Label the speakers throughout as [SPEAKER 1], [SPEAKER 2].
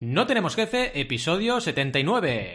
[SPEAKER 1] No tenemos jefe, episodio 79.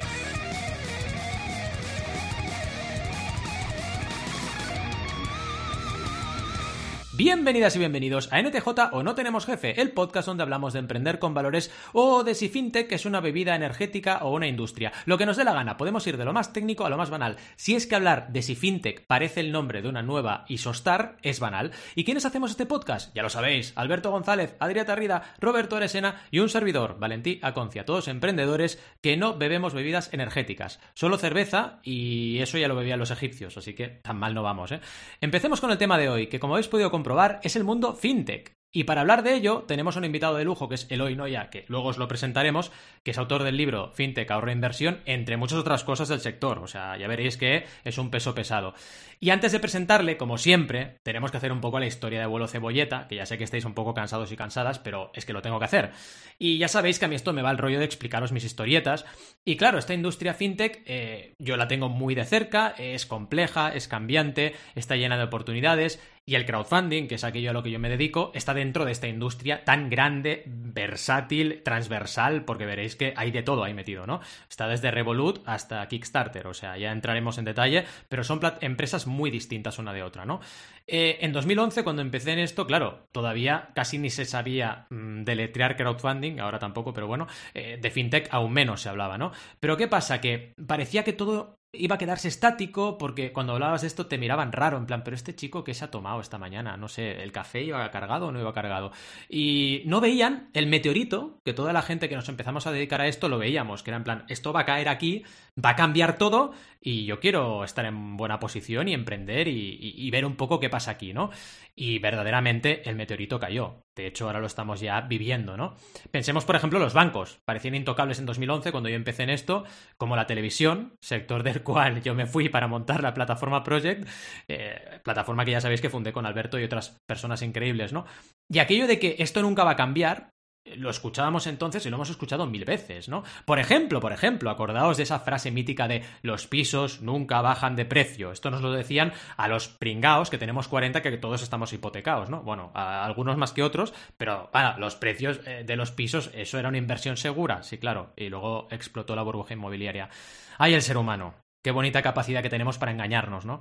[SPEAKER 1] Bienvenidas y bienvenidos a NTJ o No Tenemos Jefe, el podcast donde hablamos de emprender con valores o de si fintech es una bebida energética o una industria. Lo que nos dé la gana, podemos ir de lo más técnico a lo más banal. Si es que hablar de si fintech parece el nombre de una nueva ISOSTAR, es banal. ¿Y quiénes hacemos este podcast? Ya lo sabéis, Alberto González, Adrià Tarrida, Roberto Aresena y un servidor, Valentí Aconcia, todos emprendedores que no bebemos bebidas energéticas, solo cerveza y eso ya lo bebían los egipcios, así que tan mal no vamos, ¿eh? Empecemos con el tema de hoy, que como habéis podido comprobar, es el mundo fintech. Y para hablar de ello, tenemos un invitado de lujo que es Eloy Noya, que luego os lo presentaremos, que es autor del libro Fintech Ahorro e Inversión, entre muchas otras cosas del sector. O sea, ya veréis que es un peso pesado. Y antes de presentarle, como siempre, tenemos que hacer un poco la historia de vuelo cebolleta, que ya sé que estáis un poco cansados y cansadas, pero es que lo tengo que hacer. Y ya sabéis que a mí esto me va el rollo de explicaros mis historietas. Y claro, esta industria fintech eh, yo la tengo muy de cerca, es compleja, es cambiante, está llena de oportunidades y el crowdfunding, que es aquello a lo que yo me dedico, está dentro de esta industria tan grande, versátil, transversal, porque veréis que hay de todo ahí metido, ¿no? Está desde Revolut hasta Kickstarter, o sea, ya entraremos en detalle, pero son empresas muy distintas una de otra, ¿no? Eh, en 2011, cuando empecé en esto, claro, todavía casi ni se sabía mm, deletrear crowdfunding, ahora tampoco, pero bueno, eh, de fintech aún menos se hablaba, ¿no? Pero ¿qué pasa? Que parecía que todo iba a quedarse estático porque cuando hablabas de esto te miraban raro, en plan, pero este chico que se ha tomado esta mañana, no sé, el café iba cargado o no iba cargado. Y no veían el meteorito, que toda la gente que nos empezamos a dedicar a esto lo veíamos, que era en plan, esto va a caer aquí, va a cambiar todo y yo quiero estar en buena posición y emprender y, ver un poco qué pasa aquí, ¿no? Y verdaderamente el meteorito cayó. De hecho, ahora lo estamos ya viviendo, ¿no? Pensemos, por ejemplo, los bancos. Parecían intocables en 2011 cuando yo empecé en esto, como la televisión, sector del cual yo me fui para montar la plataforma Project, eh, plataforma que ya sabéis que fundé con Alberto y otras personas increíbles, ¿no? Y aquello de que esto nunca va a cambiar, lo escuchábamos entonces y lo hemos escuchado mil veces, ¿no? Por ejemplo, por ejemplo, acordaos de esa frase mítica de los pisos nunca bajan de precio. Esto nos lo decían a los pringaos que tenemos 40 que todos estamos hipotecados, ¿no? Bueno, a algunos más que otros, pero los precios eh, de los pisos, eso era una inversión segura, sí, claro. Y luego explotó la burbuja inmobiliaria. Hay el ser humano. Qué bonita capacidad que tenemos para engañarnos, ¿no?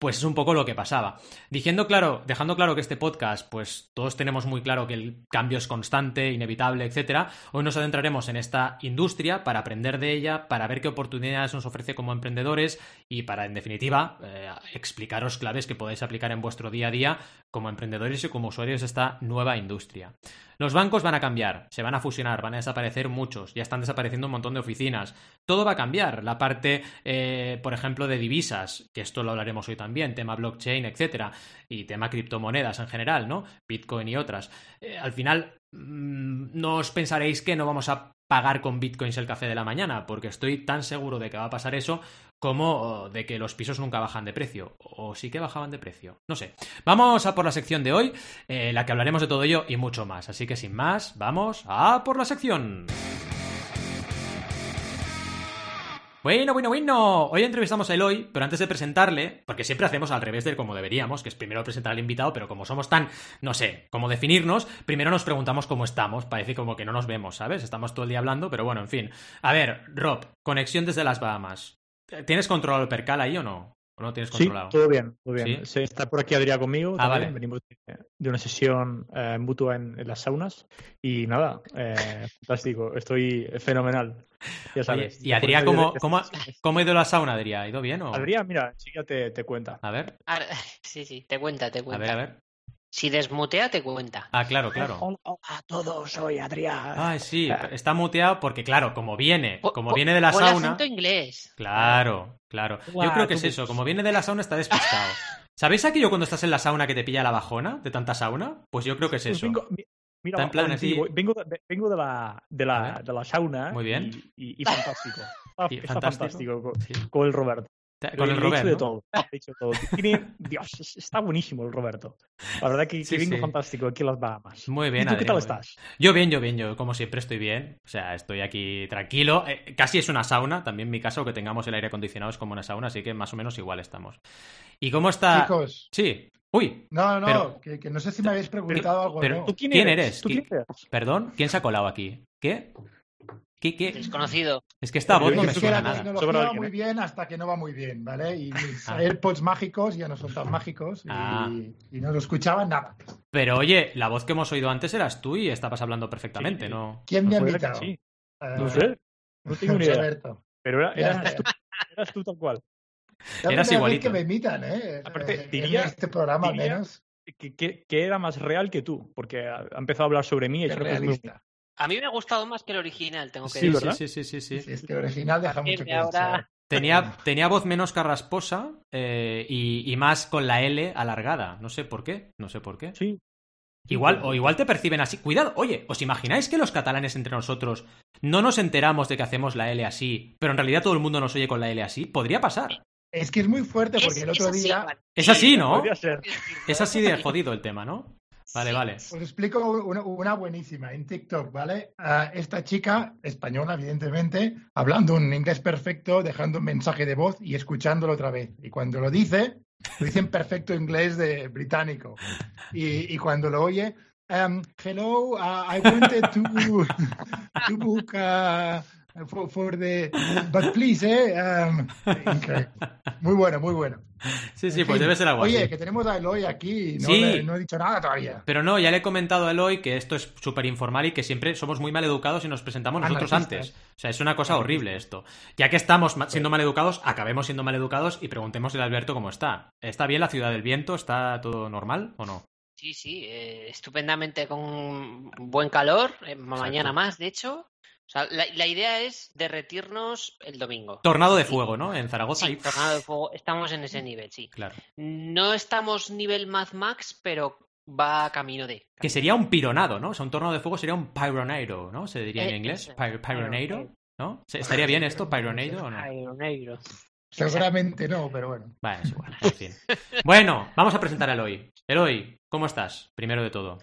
[SPEAKER 1] Pues es un poco lo que pasaba. Diciendo claro, dejando claro que este podcast, pues todos tenemos muy claro que el cambio es constante, inevitable, etcétera. Hoy nos adentraremos en esta industria para aprender de ella, para ver qué oportunidades nos ofrece como emprendedores y para, en definitiva, eh, explicaros claves que podáis aplicar en vuestro día a día como emprendedores y como usuarios de esta nueva industria. Los bancos van a cambiar, se van a fusionar, van a desaparecer muchos, ya están desapareciendo un montón de oficinas. Todo va a cambiar. La parte, eh, por ejemplo, de divisas, que esto lo hablaremos hoy también, tema blockchain, etcétera, y tema criptomonedas en general, ¿no? Bitcoin y otras. Eh, al final, mm, no os pensaréis que no vamos a pagar con bitcoins el café de la mañana, porque estoy tan seguro de que va a pasar eso como de que los pisos nunca bajan de precio. O sí que bajaban de precio. No sé. Vamos a por la sección de hoy, eh, la que hablaremos de todo ello y mucho más. Así que sin más, vamos a por la sección. Bueno, bueno, bueno. Hoy entrevistamos a Eloy, pero antes de presentarle, porque siempre hacemos al revés de como deberíamos, que es primero presentar al invitado, pero como somos tan, no sé, cómo definirnos, primero nos preguntamos cómo estamos. Parece como que no nos vemos, ¿sabes? Estamos todo el día hablando, pero bueno, en fin. A ver, Rob, conexión desde las Bahamas. ¿Tienes controlado el percal ahí o no? ¿O no tienes controlado?
[SPEAKER 2] Sí, todo bien, todo bien. Se está por aquí Adrián conmigo. Ah, vale. Venimos de, una sesión eh, mutua en, las saunas. Y nada, eh, fantástico. Estoy fenomenal. Ya sabes.
[SPEAKER 1] ¿Y Adrián cómo, cómo, cómo, ha ido la sauna, Adrián? ¿Ha ido bien o...?
[SPEAKER 2] Adrián, mira, sí, te, te cuenta.
[SPEAKER 1] A ver.
[SPEAKER 3] Sí, sí, te cuenta, te cuenta.
[SPEAKER 1] A ver, a ver.
[SPEAKER 3] Si desmutea, te cuenta.
[SPEAKER 1] Ah, claro, claro.
[SPEAKER 2] Hola, a todos, soy Adrián.
[SPEAKER 1] Ah, sí, está muteado porque, claro, como viene, como viene de la sauna.
[SPEAKER 3] inglés.
[SPEAKER 1] Claro, claro. Yo creo que es eso, como viene de la sauna está despistado. ¿Sabéis aquello cuando estás en la sauna que te pilla la bajona de tanta sauna? Pues yo creo que es eso.
[SPEAKER 2] mira, en plan así... vengo, vengo de, la, de, la, de la sauna.
[SPEAKER 1] Muy bien.
[SPEAKER 2] Y, fantástico. Está, fantástico, con el Roberto.
[SPEAKER 1] Con el Roberto.
[SPEAKER 2] de todo. todo. Dios, está buenísimo el Roberto. La verdad que, que vengo fantástico aquí en las Bahamas.
[SPEAKER 1] Muy bien.
[SPEAKER 2] ¿Y tú qué tal estás?
[SPEAKER 1] Yo bien, yo bien, yo como siempre estoy bien. O sea, estoy aquí tranquilo. Eh, casi es una sauna, también en mi caso, que tengamos el aire acondicionado es como una sauna, así que más o menos igual estamos. ¿Y cómo está?
[SPEAKER 4] Chicos.
[SPEAKER 1] Sí. Uy.
[SPEAKER 4] No, no, que, no sé si me habéis preguntado algo.
[SPEAKER 1] Pero, ¿tú quién, eres? ¿Quién eres? Perdón, ¿quién se ha colado aquí? ¿Qué? ¿Qué,
[SPEAKER 3] Desconocido.
[SPEAKER 1] Es que esta voz no me suena
[SPEAKER 4] nada. La tecnología va muy bien hasta que no va muy bien, ¿vale? Y mis ah. AirPods mágicos ya no son tan mágicos y, ah. y, no lo escuchaban nada.
[SPEAKER 1] Pero oye, la voz que hemos oído antes eras tú y estabas hablando perfectamente, ¿no?
[SPEAKER 4] ¿Quién me ha invitado?
[SPEAKER 2] Sí. no sé, no tengo ni idea. Pero era, eras, tú, eras, tú, tal cual.
[SPEAKER 1] Eras igualito.
[SPEAKER 4] que me imitan, ¿eh? Aparte, diría, en este programa menos.
[SPEAKER 2] Que, que, era más real que tú, porque ha empezado a hablar sobre mí y
[SPEAKER 4] es realista.
[SPEAKER 3] A mí me ha gustado más que el original, tengo que
[SPEAKER 1] sí,
[SPEAKER 3] decir.
[SPEAKER 1] Sí, sí, sí, sí,
[SPEAKER 4] sí. Es que el original deja mucho que ahora...
[SPEAKER 1] Tenía, tenía voz menos carrasposa eh, y, y, más con la L alargada. No sé por qué. No sé por qué.
[SPEAKER 2] Sí.
[SPEAKER 1] Igual, o igual te perciben así. Cuidado, oye, ¿os imagináis que los catalanes entre nosotros no nos enteramos de que hacemos la L así, pero en realidad todo el mundo nos oye con la L así? Podría pasar.
[SPEAKER 4] Es que es muy fuerte porque el otro día.
[SPEAKER 1] Es así, ¿no? Es así de jodido el tema, ¿no? Vale, vale.
[SPEAKER 4] Os explico una, buenísima en TikTok, ¿vale? esta chica, española, evidentemente, hablando un inglés perfecto, dejando un mensaje de voz y escuchándolo otra vez. Y cuando lo dice, lo dice en perfecto inglés de británico. Y, cuando lo oye, um, hello, uh, I wanted to, to book. Uh, for, the but please eh um, muy bueno muy bueno.
[SPEAKER 1] Sí sí pues debe ser algo
[SPEAKER 4] oye que tenemos a Eloy aquí no, sí, no he dicho nada todavía.
[SPEAKER 1] Pero no ya le he comentado a Eloy que esto es súper informal y que siempre somos muy mal educados y nos presentamos nosotros antes. O sea es una cosa horrible esto. Ya que estamos siendo mal educados acabemos siendo mal educados y preguntemos a Alberto cómo está. Está bien la ciudad del viento está todo normal o no
[SPEAKER 3] Sí, sí, eh, estupendamente con buen calor, eh, mañana más, de hecho, la, idea es derretirnos el domingo.
[SPEAKER 1] Tornado de fuego, ¿no? En Zaragoza.
[SPEAKER 3] Sí, tornado de fuego. Estamos en ese nivel, sí.
[SPEAKER 1] Claro.
[SPEAKER 3] No estamos nivel Mad Max, pero va camino de.
[SPEAKER 1] Que sería un pironado, ¿no? O sea, un tornado de fuego sería un pyronado, ¿no? Se diría en eh, inglés. pyronado, ¿no? ¿Estaría bien esto, pyronado o no?
[SPEAKER 3] Pyronado.
[SPEAKER 4] Seguramente no, pero bueno.
[SPEAKER 1] Vale, es igual. En fin. bueno, vamos a presentar a Eloy. Eloy, ¿cómo estás? Primero de todo.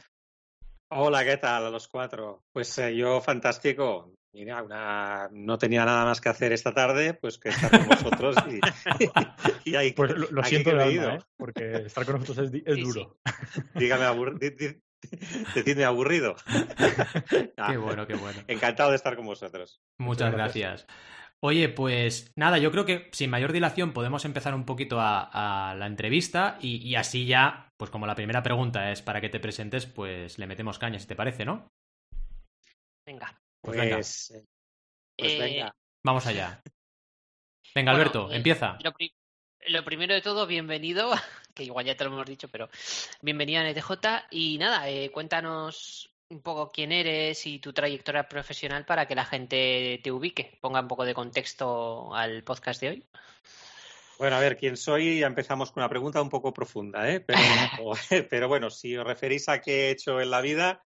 [SPEAKER 5] Hola, ¿qué tal a los cuatro? Pues eh, yo fantástico. Mira, una... no tenía nada más que hacer esta tarde, pues que estar con vosotros y,
[SPEAKER 2] y, pues lo, siento de alma, ¿eh? porque estar con nosotros es, duro.
[SPEAKER 5] Dígame, te tiene aburrido.
[SPEAKER 1] qué bueno, qué bueno.
[SPEAKER 5] Encantado de estar con vosotros.
[SPEAKER 1] Muchas, gracias. Oye, pues nada, yo creo que sin mayor dilación podemos empezar un poquito a, la entrevista y, así ya, pues como la primera pregunta es para que te presentes, pues le metemos caña, si te parece, ¿no?
[SPEAKER 3] Venga.
[SPEAKER 5] Pues, venga. Pues, pues eh, venga.
[SPEAKER 1] Vamos allá. Venga, Alberto, eh, empieza.
[SPEAKER 3] Lo, primero de todo, bienvenido, que igual ya te lo hemos dicho, pero bienvenido a NTJ y nada, eh, cuéntanos un poco quién eres y tu trayectoria profesional para que la gente te ubique, ponga un poco de contexto al podcast de hoy.
[SPEAKER 5] Bueno, a ver, quién soy, ya empezamos con una pregunta un poco profunda, ¿eh? pero, bueno, si os referís a qué he hecho en la vida,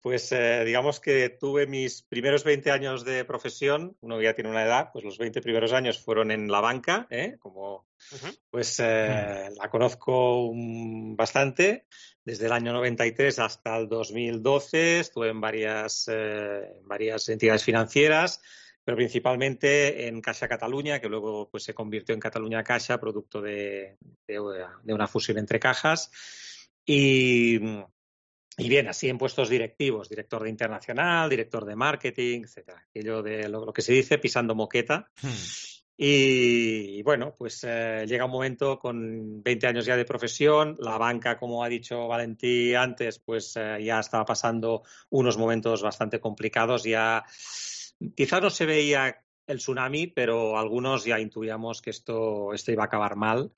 [SPEAKER 5] pues eh, digamos que tuve mis primeros 20 años de profesión, uno ya tiene una edad, pues los 20 primeros años fueron en la banca, ¿eh? como pues eh, la conozco bastante, desde el año 93 hasta el 2012 estuve en varias, eh, varias entidades financieras, pero principalmente en Caixa Cataluña, que luego pues, se convirtió en Cataluña Caixa, producto de, una fusión entre cajas. Y, bien, así en puestos directivos, director de internacional, director de marketing, etcétera. Aquello de lo, que se dice pisando moqueta. Hmm. Y, bueno, pues eh, llega un momento con 20 años ya de profesión, la banca, como ha dicho Valentí antes, pues eh, ya estaba pasando unos momentos bastante complicados, ya quizás no se veía el tsunami, pero algunos ya intuíamos que esto, esto iba a acabar mal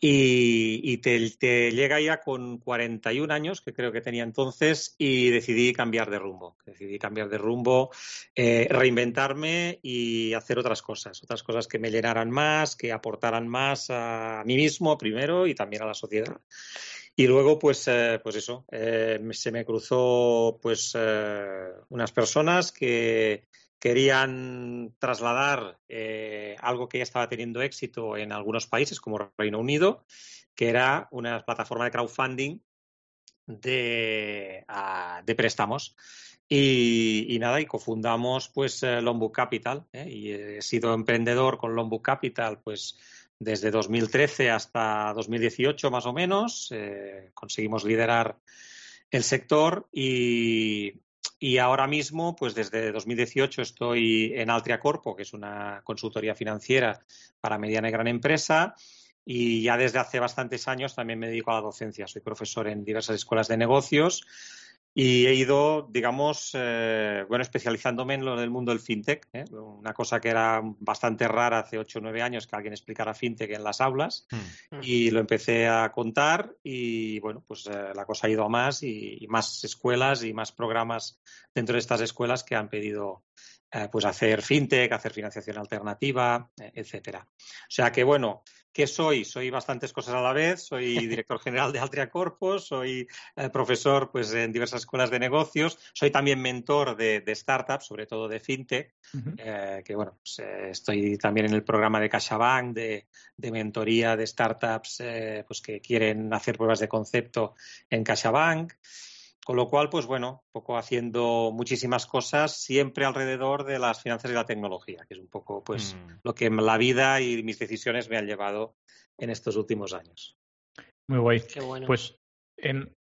[SPEAKER 5] y, te, llega ya con 41 años, que creo que tenía entonces, y decidí cambiar de rumbo. Decidí cambiar de rumbo, eh, reinventarme y hacer otras cosas, otras cosas que me llenaran más, que aportaran más a mí mismo primero y también a la sociedad. Y luego, pues, eh, pues eso, eh, se me cruzó pues unas personas que, querían trasladar eh, algo que ya estaba teniendo éxito en algunos países como Reino Unido, que era una plataforma de crowdfunding de, préstamos. Y, nada, y cofundamos pues eh, Capital ¿eh? y he sido emprendedor con Longbook Capital pues desde 2013 hasta 2018 más o menos. conseguimos liderar el sector y, y ahora mismo, pues desde 2018 estoy en Altria Corpo, que es una consultoría financiera para mediana y gran empresa. Y ya desde hace bastantes años también me dedico a la docencia. Soy profesor en diversas escuelas de negocios y he ido, digamos, eh, bueno, especializándome en lo del mundo del fintech, ¿eh? una cosa que era bastante rara hace ocho o nueve años que alguien explicara fintech en las aulas hmm. y lo empecé a contar y bueno, pues eh, la cosa ha ido a más y, más escuelas y más programas dentro de estas escuelas que han pedido pues hacer fintech, hacer financiación alternativa, etcétera. O sea que bueno, ¿Qué soy? Soy bastantes cosas a la vez. Soy director general de Altria Corpus, soy eh, profesor pues, en diversas escuelas de negocios, soy también mentor de, startups, sobre todo de fintech, eh, que bueno, pues, eh, estoy también en el programa de CaixaBank de, de mentoría de startups pues, que quieren hacer pruebas de concepto en CaixaBank. Con lo cual, pues bueno, un poco haciendo muchísimas cosas siempre alrededor de las finanzas y la tecnología, que es un poco pues mm. lo que la vida y mis decisiones me han llevado en estos últimos años.
[SPEAKER 2] Muy guay. Pues en,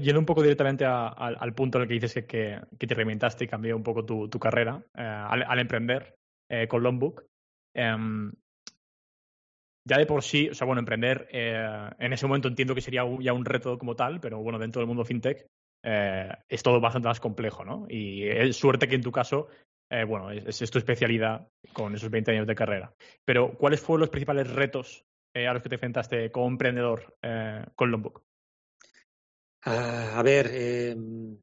[SPEAKER 2] yendo un poco directamente al punto en el que dices que, te reinventaste y cambió un poco tu, carrera eh, al, emprender eh, con Longbook. Em, ya de por sí, o sea, bueno, emprender eh, en ese momento entiendo que sería ya un reto como tal, pero bueno, dentro del mundo fintech eh, es todo bastante más complejo, ¿no? Y es suerte que en tu caso, eh, bueno, es, tu especialidad con esos 20 años de carrera. Pero, ¿cuáles fueron los principales retos eh, a los que te enfrentaste como emprendedor con Lombok?
[SPEAKER 5] Ah, a ver,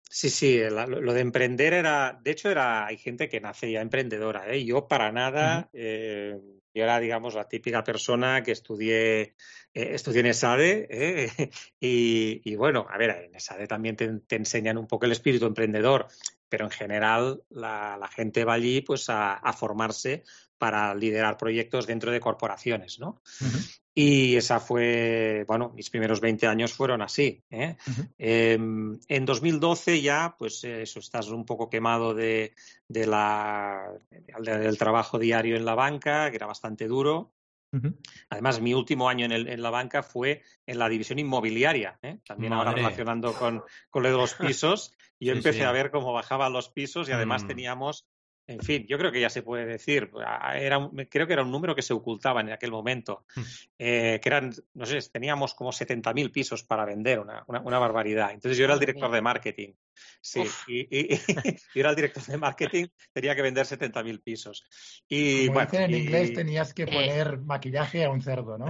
[SPEAKER 5] sí, sí, lo, de emprender era, de hecho, era, hay gente que nace ya emprendedora, ¿eh? Yo para nada, yo era, digamos, la típica persona que estudié, eh, estudié en ESADE eh, y, bueno, a ver, en ESADE también te, enseñan un poco el espíritu emprendedor, pero en general la, gente va allí pues a, formarse para liderar proyectos dentro de corporaciones, ¿no? Y esa fue, bueno, mis primeros 20 años fueron así. ¿eh? Em, en 2012 ya, pues eso, estás un poco quemado de, la, del trabajo diario en la banca, que era bastante duro. Además, mi último año en, la banca fue en la división inmobiliaria, ¿eh? también ahora relacionando con, con lo de los pisos. Yo empecé a ver cómo bajaban los pisos y además mm. teníamos en fin, yo creo que ya se puede decir. Era, creo que era un número que se ocultaba en aquel momento. Hmm. Eh, que eran, no sé, teníamos como 70.000 pisos para vender, una, una, barbaridad. Entonces yo era el director de marketing. Sí, y, yo era el director de marketing, tenía que vender 70.000 pisos. Y
[SPEAKER 4] bueno, en inglés tenías que eh. poner maquillaje a un cerdo, ¿no?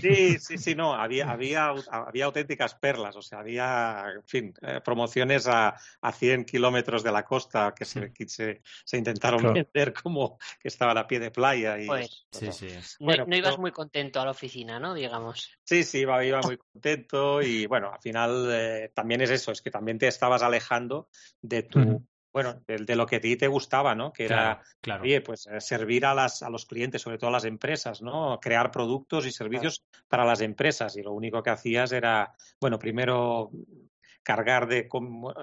[SPEAKER 5] Sí, sí, sí, no, había, había, había auténticas perlas, o sea, había, en fin, eh, promociones a, a 100 kilómetros de la costa que se, que se, se intentaron vender como que estaban a pie de playa. Y
[SPEAKER 3] pues, sí, sí. Bueno, no, ibas muy contento a la oficina, ¿no? Digamos.
[SPEAKER 5] Sí, sí, iba, iba muy contento y bueno, al final eh, también es eso, es que también te estabas alejando de tu, bueno, de, lo que a ti te gustaba, ¿no? Que era, claro. oye, pues eh, servir a, las, a los clientes, sobre todo a las empresas, ¿no? Crear productos y servicios para las empresas y lo único que hacías era, bueno, primero cargar de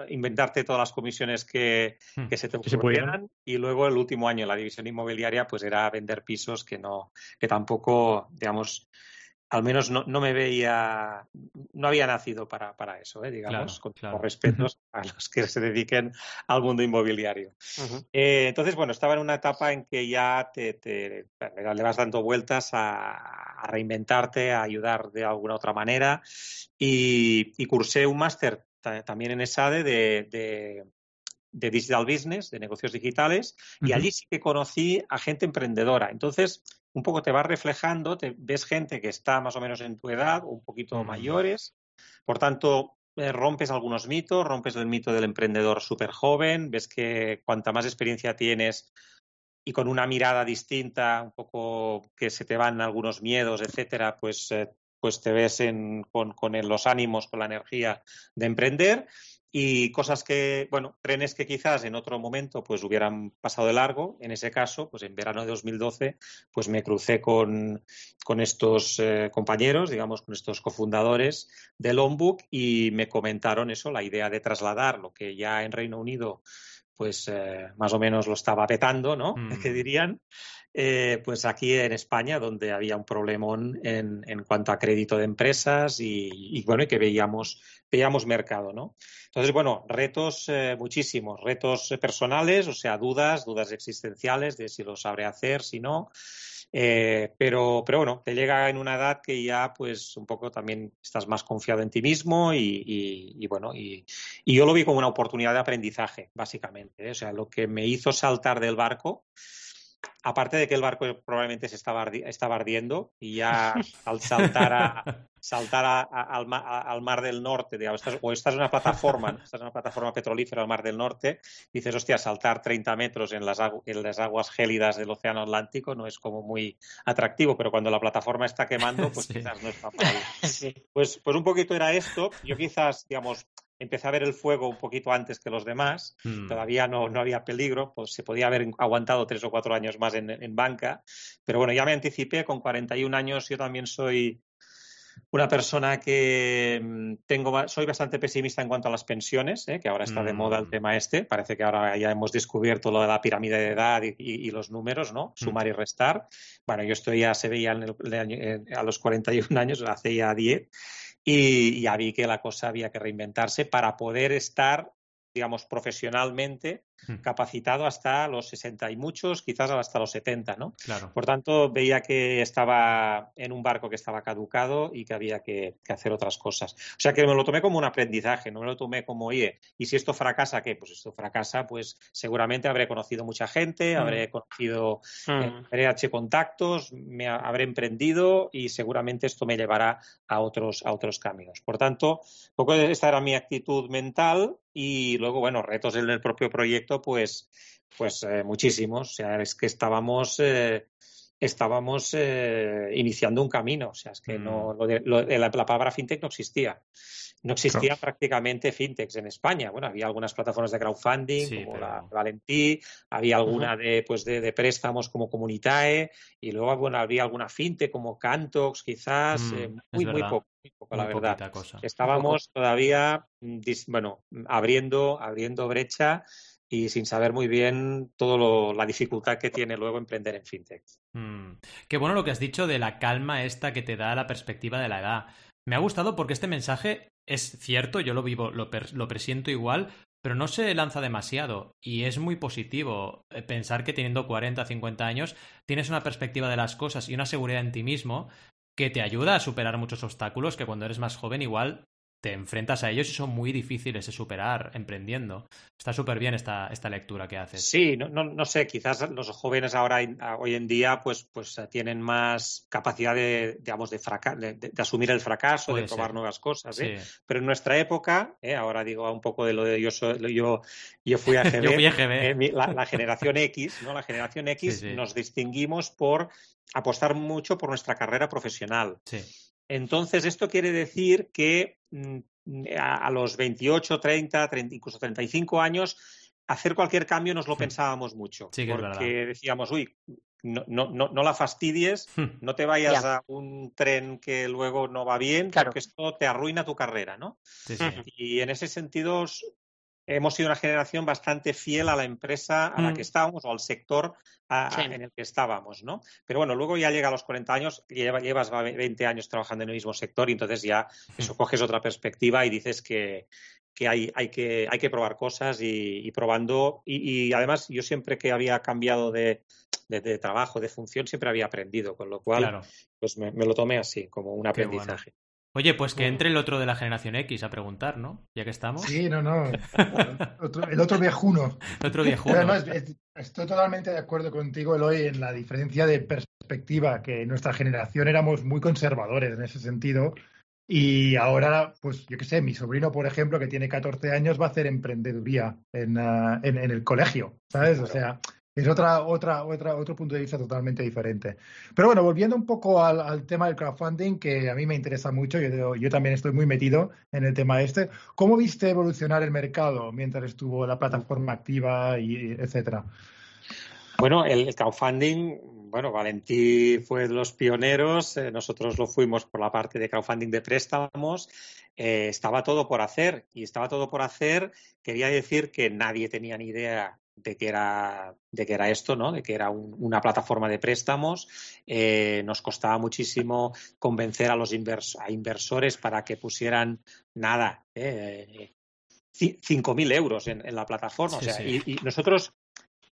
[SPEAKER 5] inventarte todas las comisiones que, hmm, que se te ocurrieran y luego el último año la división inmobiliaria pues era vender pisos que no que tampoco digamos al menos no, no, me veía, no había nacido para, para eso, ¿eh? digamos, con, respetos a los que se dediquen al mundo inmobiliario. Eh, entonces, bueno, estaba en una etapa en que ya te, te, le vas dando vueltas a, reinventarte, a ayudar de alguna otra manera y, y cursé un máster también en ESADE de, de, de, Digital Business, de negocios digitales, y allí sí que conocí a gente emprendedora. Entonces, un poco te vas reflejando, te, ves gente que está más o menos en tu edad, un poquito mayores, por tanto, eh, rompes algunos mitos, rompes el mito del emprendedor súper joven, ves que cuanta más experiencia tienes y con una mirada distinta, un poco que se te van algunos miedos, etcétera, pues eh, pues te ves con, con, los ánimos, con la energía de emprender y cosas que, bueno, trenes que quizás en otro momento pues hubieran pasado de largo. En ese caso, pues en verano de 2012, pues me crucé con, con estos eh, compañeros, digamos, con estos cofundadores del Longbook y me comentaron eso, la idea de trasladar lo que ya en Reino Unido pues eh, más o menos lo estaba petando, ¿no? Mm. ¿Qué dirían? Eh, pues aquí en España, donde había un problemón en, en cuanto a crédito de empresas y, y, bueno, y que veíamos, veíamos mercado, ¿no? Entonces, bueno, retos eh, muchísimos, retos personales, o sea, dudas, dudas existenciales de si lo sabré hacer, si no. Eh, pero, pero bueno, te llega en una edad que ya pues un poco también estás más confiado en ti mismo y, bueno, y, yo lo vi como una oportunidad de aprendizaje, básicamente. ¿eh? O sea, lo que me hizo saltar del barco aparte de que el barco probablemente se estaba, ardiendo y ya al saltar a, saltar al, mar del norte, digamos, o esta es una plataforma, esta es una plataforma petrolífera al mar del norte, dices, hostia, saltar 30 metros en las, en las aguas gélidas del océano Atlántico no es como muy atractivo, pero cuando la plataforma está quemando, pues quizás no es tan Pues, pues un poquito era esto. Yo quizás, digamos, empecé a ver el fuego un poquito antes que los demás, hmm. todavía no, no, había peligro, pues se podía haber aguantado tres o cuatro años más en, en, banca, pero bueno, ya me anticipé, con 41 años yo también soy una persona que mm, tengo, soy bastante pesimista en cuanto a las pensiones, ¿eh? que ahora está de moda el hmm. tema este. Parece que ahora ya hemos descubierto lo de la pirámide de edad y, los números, ¿no? Hmm. Sumar y restar. Bueno, yo estoy ya, se veía a los 41 años, hace ya 10 y ya vi que la cosa había que reinventarse para poder estar digamos, profesionalmente. Capacitado hasta los 60 y muchos, quizás hasta los 70, ¿no?
[SPEAKER 1] Claro.
[SPEAKER 5] Por tanto, veía que estaba en un barco que estaba caducado y que había que, hacer otras cosas. O sea que me lo tomé como un aprendizaje, no me lo tomé como, oye, ¿y si esto fracasa qué? Pues esto fracasa, pues seguramente habré conocido mucha gente, hmm. habré conocido, hmm. habré hecho contactos, me habré emprendido y seguramente esto me llevará a otros, a otros caminos. Por tanto, poco esta era mi actitud mental y luego, bueno, retos en el propio proyecto, pues, pues eh, muchísimos. O sea, es que estábamos, eh, estábamos eh, iniciando un camino. O sea, es que no, mm. la, palabra fintech no existía. No existía prácticamente fintechs en España. Bueno, había algunas plataformas de crowdfunding como la Valentí, había alguna de, pues de, préstamos como Comunitae y luego, bueno, había alguna fintech como Cantox, quizás, mm, muy, muy poco la verdad. Estábamos todavía, mm, bueno, abriendo, abriendo brecha y sin saber muy bien toda la dificultad que tiene luego emprender en fintech.
[SPEAKER 1] Mm. Qué bueno lo que has dicho de la calma esta que te da la perspectiva de la edad. Me ha gustado porque este mensaje es cierto, yo lo vivo, lo, lo presiento igual, pero no se lanza demasiado y es muy positivo eh, pensar que teniendo 40, 50 años tienes una perspectiva de las cosas y una seguridad en ti mismo que te ayuda a superar muchos obstáculos que cuando eres más joven igual te enfrentas a ellos y son muy difíciles de superar emprendiendo. Está súper bien esta, esta lectura que haces.
[SPEAKER 5] Sí, no, no, sé, quizás los jóvenes ahora, hoy en día, pues, pues eh, tienen más capacidad de, digamos, de, de, asumir el fracaso, de probar nuevas cosas. ¿eh? Pero en nuestra época, ¿eh? ahora digo un poco de lo de yo, yo, yo fui a GB, la, generación X, ¿no? La generación X nos distinguimos por apostar mucho por nuestra carrera profesional.
[SPEAKER 1] Sí.
[SPEAKER 5] Entonces, esto quiere decir que mm, a, los 28, 30, 30, incluso 35 años, hacer cualquier cambio nos lo pensábamos mucho. porque decíamos, uy, no, no, no, la fastidies, hmm. no te vayas a un tren que luego no va bien, porque esto te arruina tu carrera, ¿no? Y en ese sentido, hemos sido una generación bastante fiel a la empresa a la mm. que estábamos o al sector en el que estábamos, ¿no? Pero bueno, luego ya llega a los 40 años, llevas, llevas 20 años trabajando en el mismo sector y entonces ya eso coges otra perspectiva y dices que, que hay, hay, que, hay que probar cosas y, probando. Y, además, yo siempre que había cambiado de, de, trabajo, de función, siempre había aprendido, con lo cual pues me, lo tomé así, como un aprendizaje.
[SPEAKER 1] Oye, pues que entre el otro de la generación X a preguntar, ¿no? Ya que estamos.
[SPEAKER 4] Sí, no, no. el otro viejuno.
[SPEAKER 1] El otro viejuno.
[SPEAKER 4] estoy totalmente de acuerdo contigo, Eloy, en la diferencia de perspectiva, que en nuestra generación éramos muy conservadores en ese sentido. Y ahora, pues yo qué sé, mi sobrino, por ejemplo, que tiene 14 años, va a hacer emprendeduría en, ah, en el colegio, ¿sabes? O sea, es otra, otra, otra, otro punto de vista totalmente diferente. Pero bueno, volviendo un poco al, tema del crowdfunding, que a mí me interesa mucho, yo, yo, también estoy muy metido en el tema este. ¿Cómo viste evolucionar el mercado mientras estuvo la plataforma activa y etcétera?
[SPEAKER 5] Bueno, el crowdfunding, bueno, Valentí fue de los pioneros, eh, nosotros lo fuimos por la parte de crowdfunding de préstamos, eh, estaba todo por hacer y estaba todo por hacer, quería decir que nadie tenía ni idea de que era, de que era esto, ¿no? De que era una plataforma de préstamos. Eh, nos costaba muchísimo convencer a los inversores para que pusieran nada, eh, 5.000 euros en, la plataforma. Y, nosotros,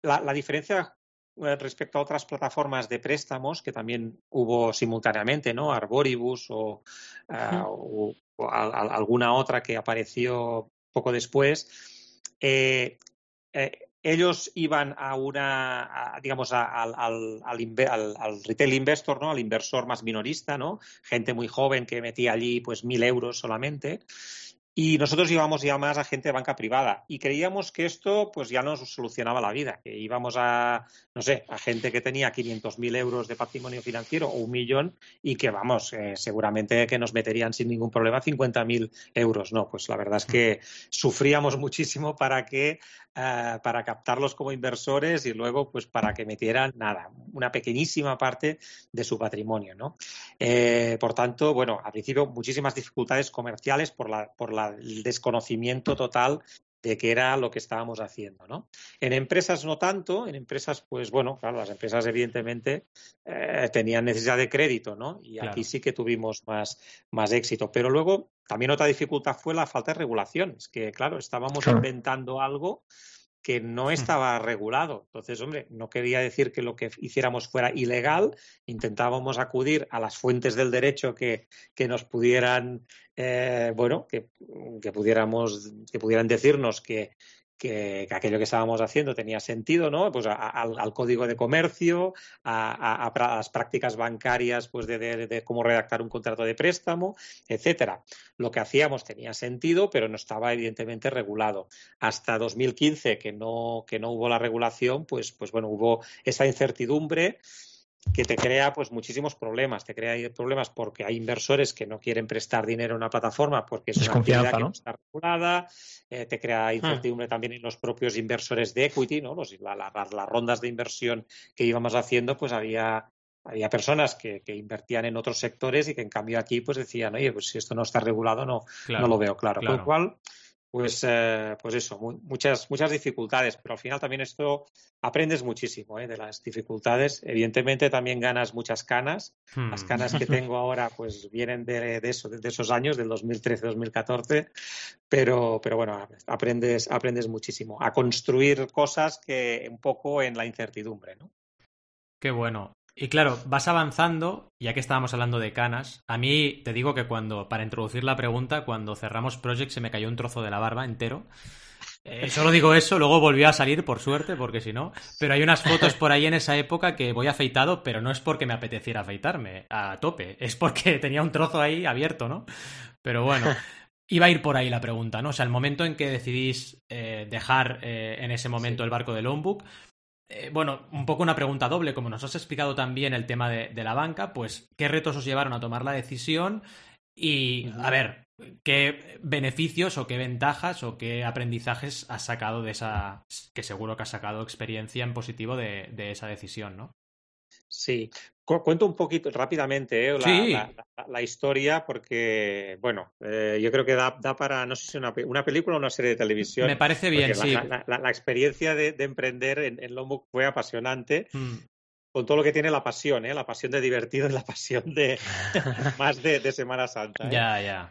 [SPEAKER 5] la, diferencia eh, respecto a otras plataformas de préstamos que también hubo simultáneamente, ¿no? Arboribus o, eh, alguna otra que apareció poco después. Eh, ellos iban a una, digamos, al, al, al, retail investor, ¿no? Al inversor más minorista, ¿no? Gente muy joven que metía allí, pues, mil euros solamente. Y nosotros íbamos ya más a gente de banca privada y creíamos que esto pues ya nos solucionaba la vida, que íbamos a, no sé, a gente que tenía 500.000 euros de patrimonio financiero o un millón y que, vamos, eh, seguramente que nos meterían sin ningún problema 50.000 euros. No, pues la verdad es que sufríamos muchísimo para que eh, para captarlos como inversores y luego pues para que metieran nada, una pequeñísima parte de su patrimonio. ¿no? Eh, por tanto, bueno, al principio muchísimas dificultades comerciales por, la, por la, el desconocimiento total de qué era lo que estábamos haciendo, ¿no? En empresas no tanto, en empresas, pues bueno, claro, las empresas evidentemente eh, tenían necesidad de crédito, ¿no? Y aquí sí que tuvimos más, más éxito. Pero luego, también otra dificultad fue la falta de regulaciones, que claro, estábamos inventando algo que no estaba regulado. Entonces, hombre, no quería decir que lo que hiciéramos fuera ilegal, intentábamos acudir a las fuentes del derecho que, que nos pudieran, eh, bueno, que, que, pudiéramos, que pudieran decirnos que, que, aquello que estábamos haciendo tenía sentido, ¿no? Pues al código de comercio, a, las prácticas bancarias, pues de, cómo redactar un contrato de préstamo, etcétera. Lo que hacíamos tenía sentido, pero no estaba evidentemente regulado. Hasta 2015, que no, que no hubo la regulación, pues, pues bueno, hubo esa incertidumbre que te crea pues muchísimos problemas. Te crea problemas porque hay inversores que no quieren prestar dinero a una plataforma porque es una actividad que no está regulada. Eh, te crea ah. incertidumbre también en los propios inversores de equity, ¿no? Los, las rondas de inversión que íbamos haciendo, pues había había personas que, invertían en otros sectores y que en cambio aquí pues decían, oye, pues si esto no está regulado no, no lo veo claro. Con lo cual, pues, eh, pues eso, muchas, muchas dificultades, pero al final también esto aprendes muchísimo ¿eh? de las dificultades. Evidentemente también ganas muchas canas. Las hmm. canas que tengo ahora pues vienen de, eso, de esos años, del 2013-2014, pero, pero bueno, aprendes, aprendes muchísimo a construir cosas que un poco en la incertidumbre, ¿no?
[SPEAKER 1] Qué bueno. Y claro, vas avanzando, ya que estábamos hablando de canas, a mí te digo que cuando, para introducir la pregunta, cuando cerramos Project se me cayó un trozo de la barba entero. Eh, solo digo eso, luego volvió a salir, por suerte, porque si no. Pero hay unas fotos por ahí en esa época que voy afeitado, pero no es porque me apeteciera afeitarme a tope, es porque tenía un trozo ahí abierto, ¿no? Pero bueno, iba a ir por ahí la pregunta, ¿no? O sea, el momento en que decidís eh, dejar eh, en ese momento el barco de Lombok, eh, bueno, un poco una pregunta doble, como nos has explicado también el tema de, la banca, pues, ¿qué retos os llevaron a tomar la decisión? Y, a ver, ¿qué beneficios o qué ventajas o qué aprendizajes has sacado de esa, que seguro que has sacado experiencia en positivo de, de esa decisión, ¿no?
[SPEAKER 5] Sí, cuento un poquito rápidamente eh, la, historia porque, bueno, eh, yo creo que da, para, no sé si una, una, película o una serie de televisión.
[SPEAKER 1] Me parece bien, sí.
[SPEAKER 5] La, experiencia de, emprender en, en Lombok fue apasionante. Mm. Con todo lo que tiene la pasión, ¿eh? la pasión de divertido y la pasión de más de, Semana Santa.
[SPEAKER 1] Ya, ya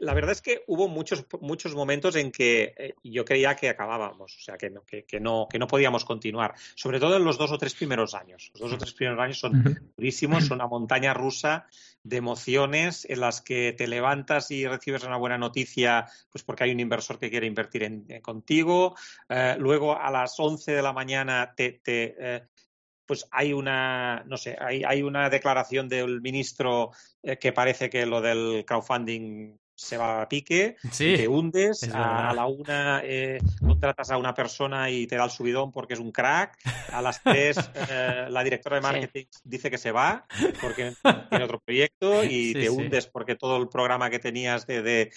[SPEAKER 5] la verdad es que hubo muchos, muchos momentos en que eh, yo creía que acabábamos, o sea, que no, que, no, que no podíamos continuar, sobre todo en los dos o tres primeros años. Los dos o tres primeros años son durísimos, son una montaña rusa de emociones en las que te levantas y recibes una buena noticia, pues porque hay un inversor que quiere invertir en, contigo. Eh, luego a las 11 de la mañana te, eh, pues hay una, no sé, hay, hay una declaración del ministro que parece que lo del crowdfunding se va a pique, te hundes, a, la una eh, contratas a una persona y te da el subidón porque es un crack, a las tres eh, la directora de marketing dice que se va porque tiene otro proyecto y te hundes porque todo el programa que tenías de, de,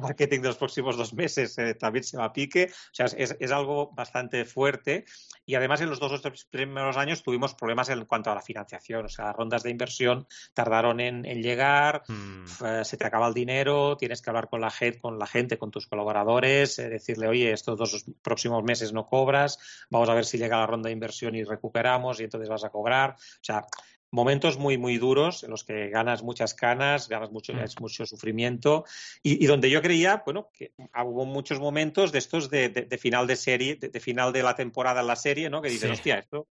[SPEAKER 5] marketing de los próximos dos meses eh, también se va a pique. O sea, es, es algo bastante fuerte y además en los dos o tres primeros años tuvimos problemas en cuanto a la financiación. O sea, las rondas de inversión tardaron en, llegar, hmm. eh, se te acaba el dinero, tienes que hablar con la, gente, con la gente, con tus colaboradores, eh, decirle, oye, estos dos próximos meses no cobras, vamos a ver si llega la ronda de inversión y recuperamos y entonces vas a cobrar. O sea, momentos muy, muy duros en los que ganas muchas canas, ganas mucho, mm. mucho sufrimiento y, donde yo creía, bueno, que hubo muchos momentos de estos de, final de serie, de, final de la temporada en la serie, ¿no? Que dices, hostia, esto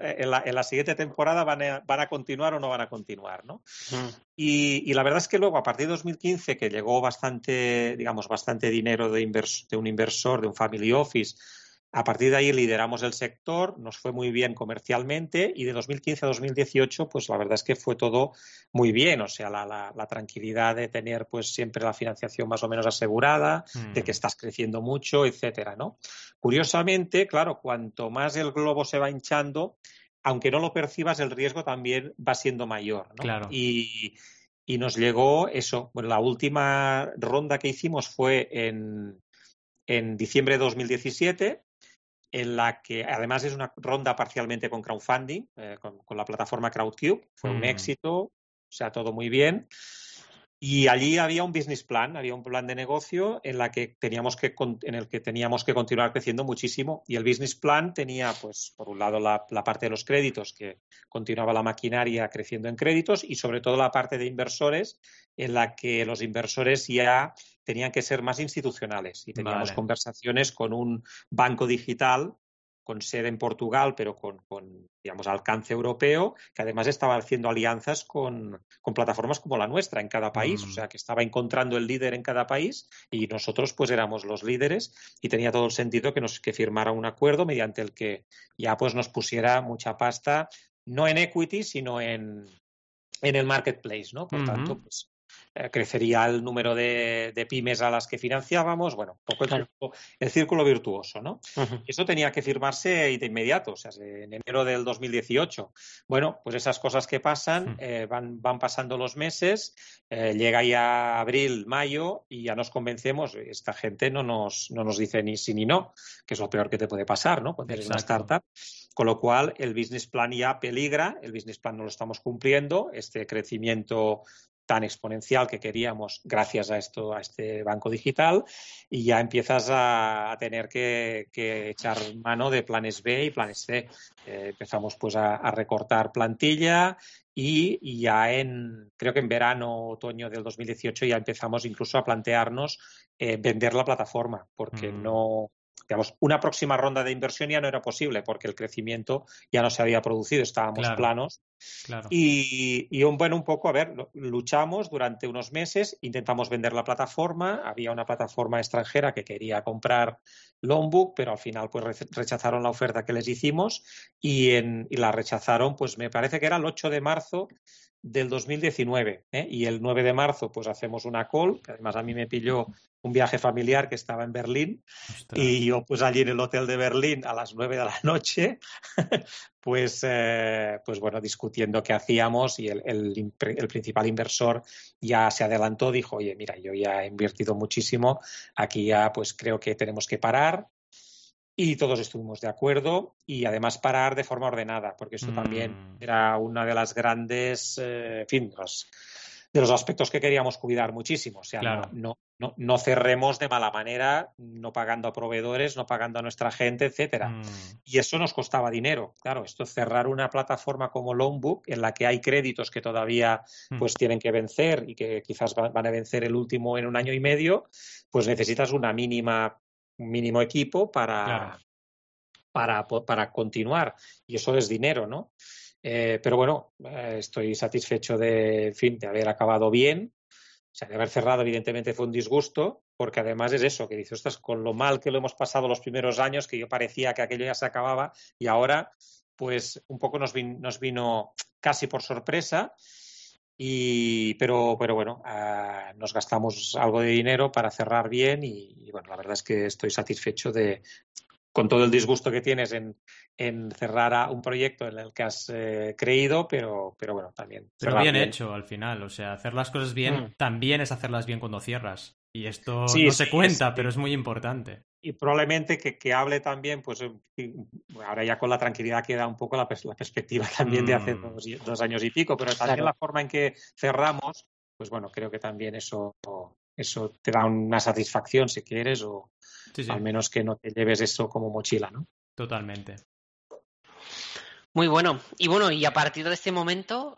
[SPEAKER 5] eh, en la, en la, siguiente temporada van a, van a continuar o no van a continuar, ¿no? Mm. Y, la verdad es que luego, a partir de 2015, que llegó bastante, digamos, bastante dinero de, de un inversor, de un family office, a partir de ahí lideramos el sector, nos fue muy bien comercialmente y de 2015 a 2018, pues la verdad es que fue todo muy bien, o sea, la, tranquilidad de tener pues siempre la financiación más o menos asegurada, de que mm. estás creciendo mucho, etcétera, ¿no? Curiosamente, claro, cuanto más el globo se va hinchando, aunque no lo percibas, el riesgo también va siendo mayor, ¿no?
[SPEAKER 1] Claro.
[SPEAKER 5] Y, y nos llegó eso. Bueno, la última ronda que hicimos fue en, en diciembre de 2017 en la que además es una ronda parcialmente con crowdfunding, eh, con, la plataforma Crowdcube. Fue un mm. éxito, o sea, todo muy bien. Y allí había un business plan, había un plan de negocio en, la que teníamos que, en el que teníamos que continuar creciendo muchísimo. Y el business plan tenía, pues, por un lado, la, la, parte de los créditos, que continuaba la maquinaria creciendo en créditos, y sobre todo la parte de inversores, en la que los inversores ya tenían que ser más institucionales y teníamos conversaciones con un banco digital con sede en Portugal, pero con, digamos, alcance europeo, que además estaba haciendo alianzas con, plataformas como la nuestra en cada país, o mm. sea, que estaba encontrando el líder en cada país y nosotros pues éramos los líderes y tenía todo el sentido que nos que firmara un acuerdo mediante el que ya pues nos pusiera mucha pasta, no en equity, sino en, en el marketplace, ¿no? Por tanto, pues crecería el número de, pymes a las que financiábamos, bueno, un poco el, círculo, virtuoso, ¿no? Eso tenía que firmarse de inmediato, o sea, en enero del 2018. Bueno, pues esas cosas que pasan, eh, van, van pasando los meses, eh, llega ya abril, mayo y ya nos convencemos, esta gente no nos, no nos dice ni sí ni no, que es lo peor que te puede pasar, ¿no? Cuando eres una startup. Con lo cual, el business plan ya peligra, el business plan no lo estamos cumpliendo, este crecimiento tan exponencial que queríamos gracias a esto, a este banco digital, y ya empiezas a, tener que, echar mano de planes B y planes C. Eh, empezamos pues a, recortar plantilla y, ya en, creo que en verano, otoño del 2018 ya empezamos incluso a plantearnos eh, vender la plataforma, porque mm. no, digamos, una próxima ronda de inversión ya no era posible porque el crecimiento ya no se había producido, estábamos planos. Y, un, bueno, un poco, a ver, luchamos durante unos meses, intentamos vender la plataforma, había una plataforma extranjera que quería comprar Longbook, pero al final pues rechazaron la oferta que les hicimos y, en, y la rechazaron, pues me parece que era el 8 de marzo del 2019 ¿eh? y el 9 de marzo pues hacemos una call, que además a mí me pilló un viaje familiar que estaba en Berlín y yo pues allí en el hotel de Berlín a las 9 de la noche pues, eh, pues bueno, discutiendo qué hacíamos y el, el, el, principal inversor ya se adelantó, dijo, oye, mira, yo ya he invertido muchísimo, aquí ya pues creo que tenemos que parar, y todos estuvimos de acuerdo y además parar de forma ordenada, porque eso también mm. era una de las grandes, eh, en fin, de los aspectos que queríamos cuidar muchísimo. O sea, no, no, no, cerremos de mala manera, no pagando a proveedores, no pagando a nuestra gente, etcétera. Mm. Y eso nos costaba dinero. Claro, esto cerrar una plataforma como Loanbook, en la que hay créditos que todavía mm. pues tienen que vencer y que quizás van a vencer el último en un año y medio, pues necesitas una mínima un mínimo equipo para, para, para, continuar. Y eso es dinero, ¿no? Eh, pero bueno, eh, estoy satisfecho de, fin, de haber acabado bien. O sea, de haber cerrado, evidentemente, fue un disgusto, porque además es eso, que dices, ostras, con lo mal que lo hemos pasado los primeros años, que yo parecía que aquello ya se acababa, y ahora, pues, un poco nos, nos vino casi por sorpresa. Y, pero, pero bueno, ah, nos gastamos algo de dinero para cerrar bien y, bueno, la verdad es que estoy satisfecho de, con todo el disgusto que tienes en, en cerrar a un proyecto en el que has eh, creído, pero, pero bueno, también.
[SPEAKER 1] Pero bien, hecho al final, o sea, hacer las cosas bien mm. también es hacerlas bien cuando cierras. Y esto no se cuenta, pero es muy importante
[SPEAKER 5] y probablemente que, que, hable también, pues ahora ya con la tranquilidad queda un poco la, la perspectiva también de hace mm. dos, años y pico, pero también la forma en que cerramos, pues bueno, creo que también eso, eso te da una satisfacción si quieres, o al menos que no te lleves eso como mochila, ¿no?
[SPEAKER 1] Totalmente.
[SPEAKER 3] Muy bueno. Y bueno, y a partir de este momento,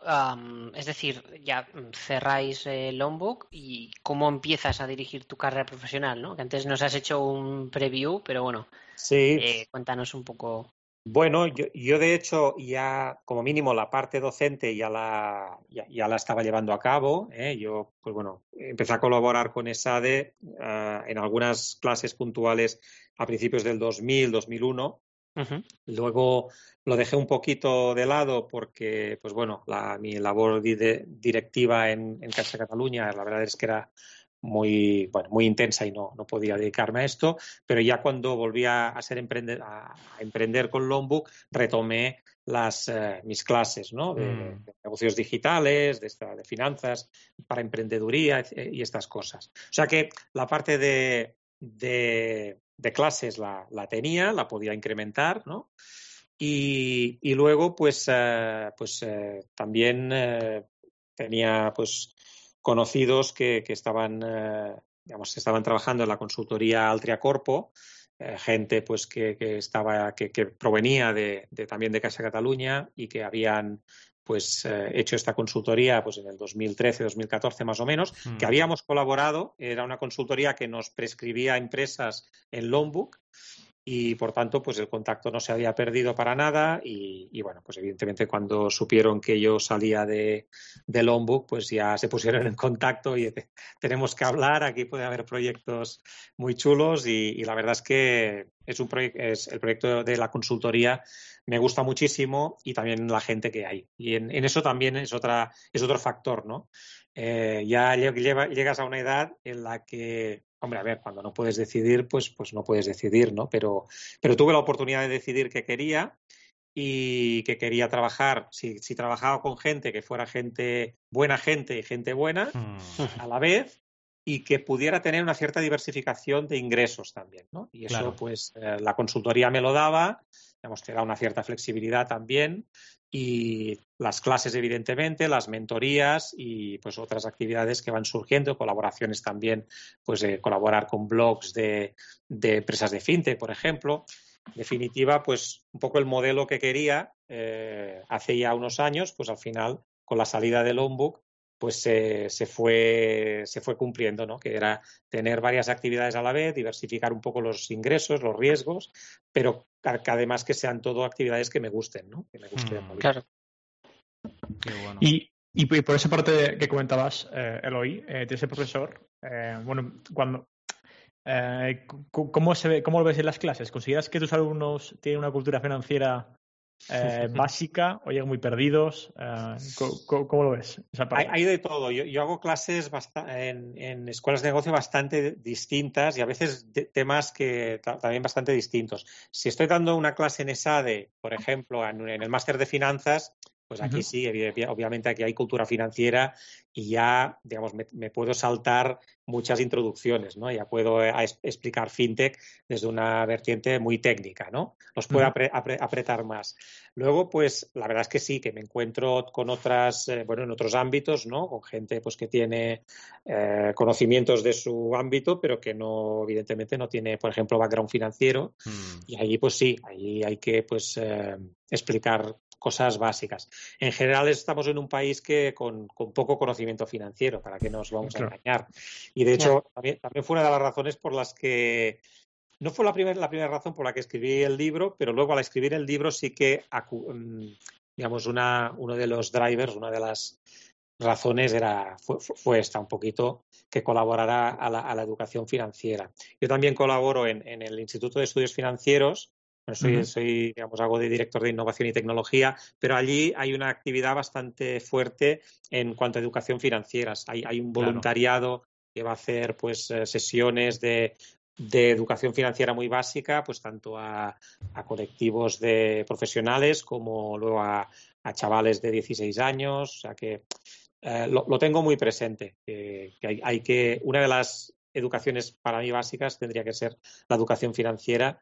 [SPEAKER 3] es decir, ya cerráis el Longbook y cómo empiezas a dirigir tu carrera profesional, ¿no? Que antes nos has hecho un preview, pero bueno,
[SPEAKER 5] sí.
[SPEAKER 3] Eh, cuéntanos un poco.
[SPEAKER 5] Bueno, yo, yo, de hecho ya como mínimo la parte docente ya la, ya, la estaba llevando a cabo. ¿eh? Yo, pues bueno, empecé a colaborar con ESADE ah, en algunas clases puntuales a principios del 2000, 2001 Luego lo dejé un poquito de lado porque, pues bueno, mi labor directiva en, en Casa Cataluña, la verdad es que era muy, bueno, muy intensa y no, no podía dedicarme a esto, pero ya cuando volví a, ser emprender, a, emprender con Longbook, retomé las, eh, mis clases ¿no? de, mm. negocios digitales, de, de, finanzas, para emprendeduría y estas cosas. O sea que la parte de, de clases la, la, tenía, la podía incrementar, ¿no? Y, y luego, pues, eh, pues eh, también eh, tenía pues conocidos que, que estaban, digamos, estaban trabajando en la consultoría Altria Corpo, gente pues que, que estaba, que, que provenía de, de, también de Casa Cataluña y que habían pues eh, hecho esta consultoría pues en el 2013, 2014 más o menos, que mm. habíamos colaborado, era una consultoría que nos prescribía empresas en Longbook y por tanto pues el contacto no se había perdido para nada y, bueno pues evidentemente cuando supieron que yo salía de, de Longbook pues ya se pusieron en contacto y tenemos que hablar aquí puede haber proyectos muy chulos y, la verdad es que es un es el proyecto de la consultoría me gusta muchísimo y también la gente que hay. Y en, eso también es, otra, es otro factor, ¿no? Eh, ya llegas a una edad en la que, hombre, a ver, cuando no puedes decidir, pues, pues no puedes decidir, ¿no? Pero, pero tuve la oportunidad de decidir que quería y que quería trabajar, si, si trabajaba con gente que fuera gente, buena gente y gente buena, hmm. a la vez, y que pudiera tener una cierta diversificación de ingresos también, ¿no? Y eso, pues, eh, la consultoría me lo daba, digamos, te da una cierta flexibilidad también y las clases, evidentemente, las mentorías y pues otras actividades que van surgiendo, colaboraciones también, pues de colaborar con blogs de, empresas de fintech, por ejemplo. En definitiva, pues un poco el modelo que quería eh, hace ya unos años, pues al final, con la salida del Lombok, pues se, se, fue, se fue cumpliendo, ¿no? Que era tener varias actividades a la vez, diversificar un poco los ingresos, los riesgos, pero además que sean todo actividades que me gusten, ¿no? Que me gusten.
[SPEAKER 3] Mm, claro.
[SPEAKER 2] Y, y, por esa parte que comentabas, eh, Eloy, eh, de ese profesor, eh, bueno, cuando eh, ¿cómo, se ve, ¿cómo lo ves en las clases? ¿Consideras que tus alumnos tienen una cultura financiera eh, básica o llegan muy perdidos? Eh, ¿cómo, lo ves?
[SPEAKER 5] Hay, de todo. Yo, hago clases en, en, escuelas de negocio bastante distintas y a veces temas que también bastante distintos. Si estoy dando una clase en ESADE, por ejemplo, en, en el máster de finanzas, pues aquí sí, obviamente aquí hay cultura financiera y ya, digamos, me, puedo saltar muchas introducciones, ¿no? Ya puedo eh, explicar fintech desde una vertiente muy técnica, ¿no? Los puedo apretar más. Luego, pues, la verdad es que sí, que me encuentro con otras, eh, bueno, en otros ámbitos, ¿no? Con gente, pues, que tiene eh, conocimientos de su ámbito, pero que no, evidentemente, no tiene, por ejemplo, background financiero. Mm. Y ahí, pues sí, ahí hay que, pues, explicar cosas básicas. En general estamos en un país que con, poco conocimiento financiero, para que nos vamos a engañar. Y de hecho, también, fue una de las razones por las que no fue la primera, la primera razón por la que escribí el libro, pero luego al escribir el libro sí que, mm, digamos, una, uno de los drivers, una de las razones era, fue, esta, un poquito que colaborara a la, educación financiera. Yo también colaboro en, en, el Instituto de Estudios Financieros soy, soy, digamos, hago de director de innovación y tecnología, pero allí hay una actividad bastante fuerte en cuanto a educación financiera. Hay, hay un voluntariado que va a hacer pues eh, sesiones de, de educación financiera muy básica, pues tanto a, colectivos de profesionales como luego a, chavales de 16 años. O sea que eh, lo, tengo muy presente. Que, hay, que una de las educaciones para mí básicas tendría que ser la educación financiera,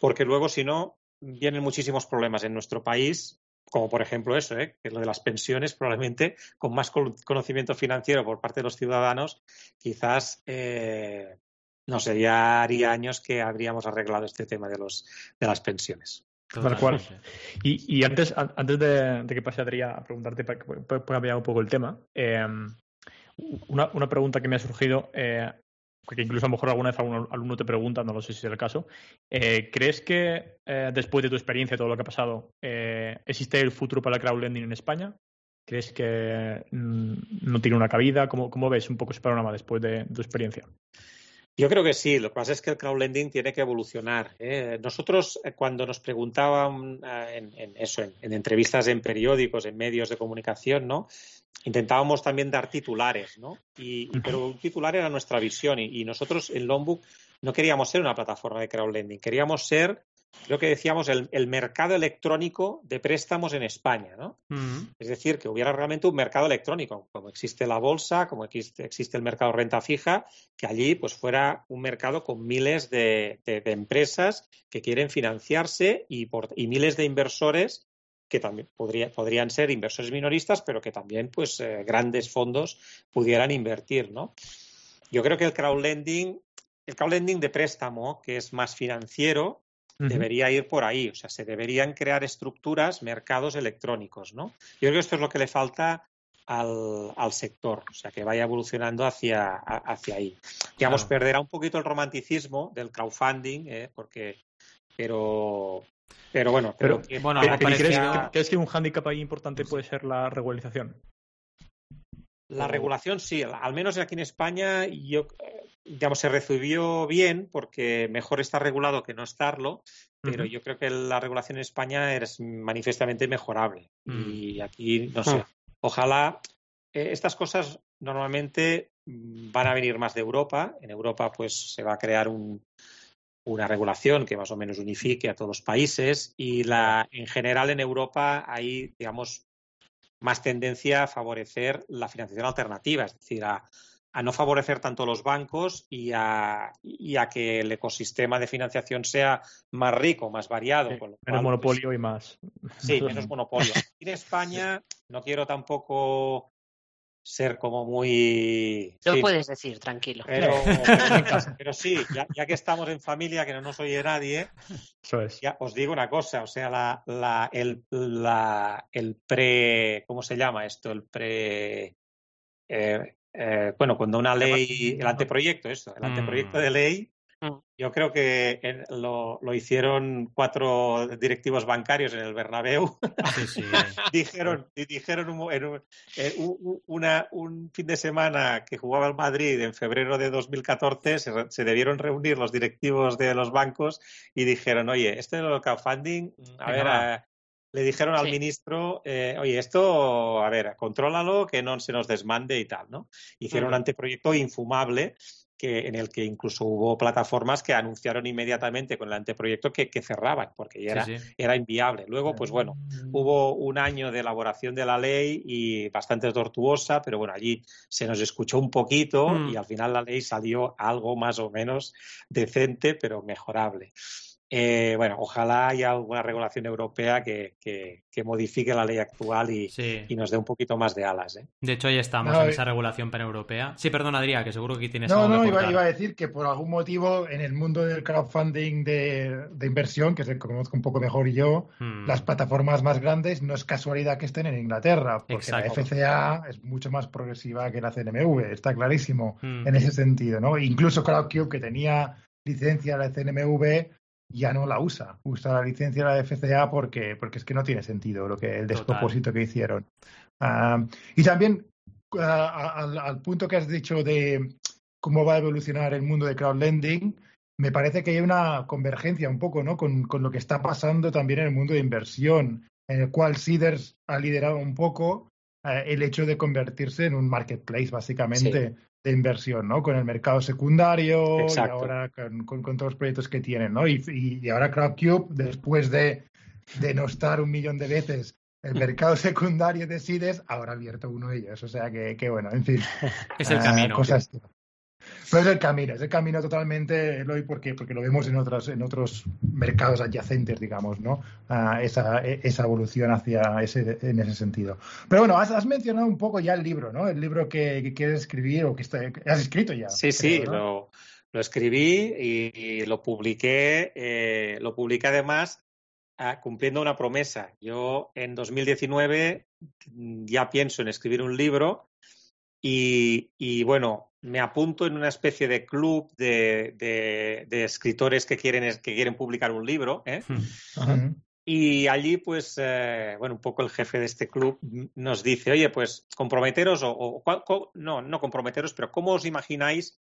[SPEAKER 5] porque luego si no vienen muchísimos problemas en nuestro país como por ejemplo eso, ¿eh? que es lo de las pensiones, probablemente con más conocimiento financiero por parte de los ciudadanos, quizás eh, no sé, ya haría años que habríamos arreglado este tema de, los, de las pensiones.
[SPEAKER 2] Tal cual. Y, antes, antes de, que pase Adrián a preguntarte para que pueda cambiar un poco el tema, em, una, una, pregunta que me ha surgido, eh, que incluso a lo mejor alguna vez algún alumno te pregunta, no lo sé si es el caso. Eh, ¿Crees que eh, después de tu experiencia, todo lo que ha pasado, existe el futuro para el crowdlending en España? ¿Crees que mm, no tiene una cabida? ¿Cómo, ¿Cómo, ves un poco ese panorama después de tu experiencia?
[SPEAKER 5] Yo creo que sí, lo que pasa es que el crowdlending tiene que evolucionar. ¿eh? Nosotros, eh, cuando nos preguntaban eh, en, eso, en, entrevistas en periódicos, en medios de comunicación, ¿no? Intentábamos también dar titulares, ¿no? Y, pero un titular era nuestra visión y, y nosotros en Longbook no queríamos ser una plataforma de crowdlending, queríamos ser creo que decíamos, el, mercado electrónico de préstamos en España, ¿no? Es decir, que hubiera realmente un mercado electrónico, como existe la bolsa, como existe, el mercado renta fija, que allí pues fuera un mercado con miles de, empresas que quieren financiarse y, miles de inversores que también podrían ser inversores minoristas, pero que también pues eh, grandes fondos pudieran invertir, ¿no? Yo creo que el crowdlending, el crowdlending de préstamo, que es más financiero, debería ir por ahí. O sea, se deberían crear estructuras, mercados electrónicos, ¿no? Yo creo que esto es lo que le falta al, al sector, o sea, que vaya evolucionando hacia, hacia ahí. Digamos, perderá un poquito el romanticismo del crowdfunding, ¿eh? porque, pero, pero bueno,
[SPEAKER 2] pero, bueno, ¿crees, que un hándicap ahí importante puede ser la regularización?
[SPEAKER 5] La regulación sí, al menos aquí en España yo digamos, se recibió bien porque mejor está regulado que no estarlo, pero yo creo que la regulación en España es manifiestamente mejorable. Mm. Y aquí, no sé, ojalá eh, estas cosas normalmente mm, van a venir más de Europa. En Europa, pues se va a crear una regulación que más o menos unifique a todos los países y la, en general en Europa hay, digamos, más tendencia a favorecer la financiación alternativa, es decir, a, a no favorecer tanto los bancos y a, que el ecosistema de financiación sea más rico, más variado.
[SPEAKER 2] menos pues, monopolio y más.
[SPEAKER 5] Sí, menos monopolio. En España no quiero tampoco ser como muy...
[SPEAKER 3] Lo puedes decir, tranquilo.
[SPEAKER 5] Pero, sí, ya, que estamos en familia, que no nos oye nadie, ya os digo una cosa, o sea, la, la, el, la, el pre... ¿Cómo se llama esto? El pre... Eh, eh, bueno, cuando una ley, el anteproyecto, eso, el anteproyecto mm. de ley, mm. Yo creo que lo, hicieron cuatro directivos bancarios en el Bernabéu. dijeron, dijeron un, un, fin de semana que jugaba el Madrid en febrero de 2014, se, se, debieron reunir los directivos de los bancos y dijeron, oye, este es el crowdfunding, a ver, le dijeron al ministro, eh, oye, esto, a ver, contrólalo, que no se nos desmande y tal, ¿no? Hicieron un anteproyecto infumable que, en el que incluso hubo plataformas que anunciaron inmediatamente con el anteproyecto que, cerraban, porque ya era, era inviable. Luego, pues bueno, mm. hubo un año de elaboración de la ley y bastante tortuosa, pero bueno, allí se nos escuchó un poquito y mm. al final la ley salió algo más o menos decente, pero mejorable. Eh, bueno, ojalá haya alguna regulación europea que, modifique la ley actual y, nos dé un poquito más de alas. ¿eh?
[SPEAKER 1] De hecho, ahí estamos en esa regulación paneuropea. Sí, perdón, Adrián, que seguro que tienes
[SPEAKER 4] no,
[SPEAKER 1] algo
[SPEAKER 4] No, iba, iba, a decir que por algún motivo en el mundo del crowdfunding de, inversión, que se conozco un poco mejor yo, hmm. las plataformas más grandes no es casualidad que estén en Inglaterra, porque la FCA es mucho más progresiva que la CNMV, está clarísimo hmm. en ese sentido. ¿no? Incluso CrowdCube, que tenía licencia la CNMV, ya no la usa. Usa la licencia de la FCA porque, porque es que no tiene sentido lo que el despropósito que hicieron. Ah, y también ah, al, punto que has dicho de cómo va a evolucionar el mundo de crowdlending, me parece que hay una convergencia un poco ¿no? con, lo que está pasando también en el mundo de inversión, en el cual Seeders ha liderado un poco eh, el hecho de convertirse en un marketplace, básicamente, de inversión, ¿no? Con el mercado secundario y ahora con, todos los proyectos que tienen, ¿no? Y, y, ahora CrowdCube, después de denostar un millón de veces el mercado secundario de Seeders, ahora ha abierto uno de ellos. O sea que, que bueno, en fin.
[SPEAKER 1] Es el camino.
[SPEAKER 4] Eh, cosas, pero es el camino, es el camino totalmente, Eloy, porque, porque lo vemos en otros, en otros mercados adyacentes, digamos, ¿no? esa, esa, evolución hacia ese, en ese sentido. Pero bueno, has, mencionado un poco ya el libro, ¿no? El libro que, quieres escribir o que has escrito ya.
[SPEAKER 5] Sí, sí, lo, lo, escribí y, lo publiqué, eh, lo publiqué además ah, cumpliendo una promesa. Yo en 2019 ya pienso en escribir un libro y, y, bueno, me apunto en una especie de club de, de, escritores que quieren, que quieren publicar un libro. ¿eh? Y allí, pues, eh, bueno, un poco el jefe de este club nos dice, oye, pues, comprometeros o, no, no comprometeros, pero ¿cómo os imagináis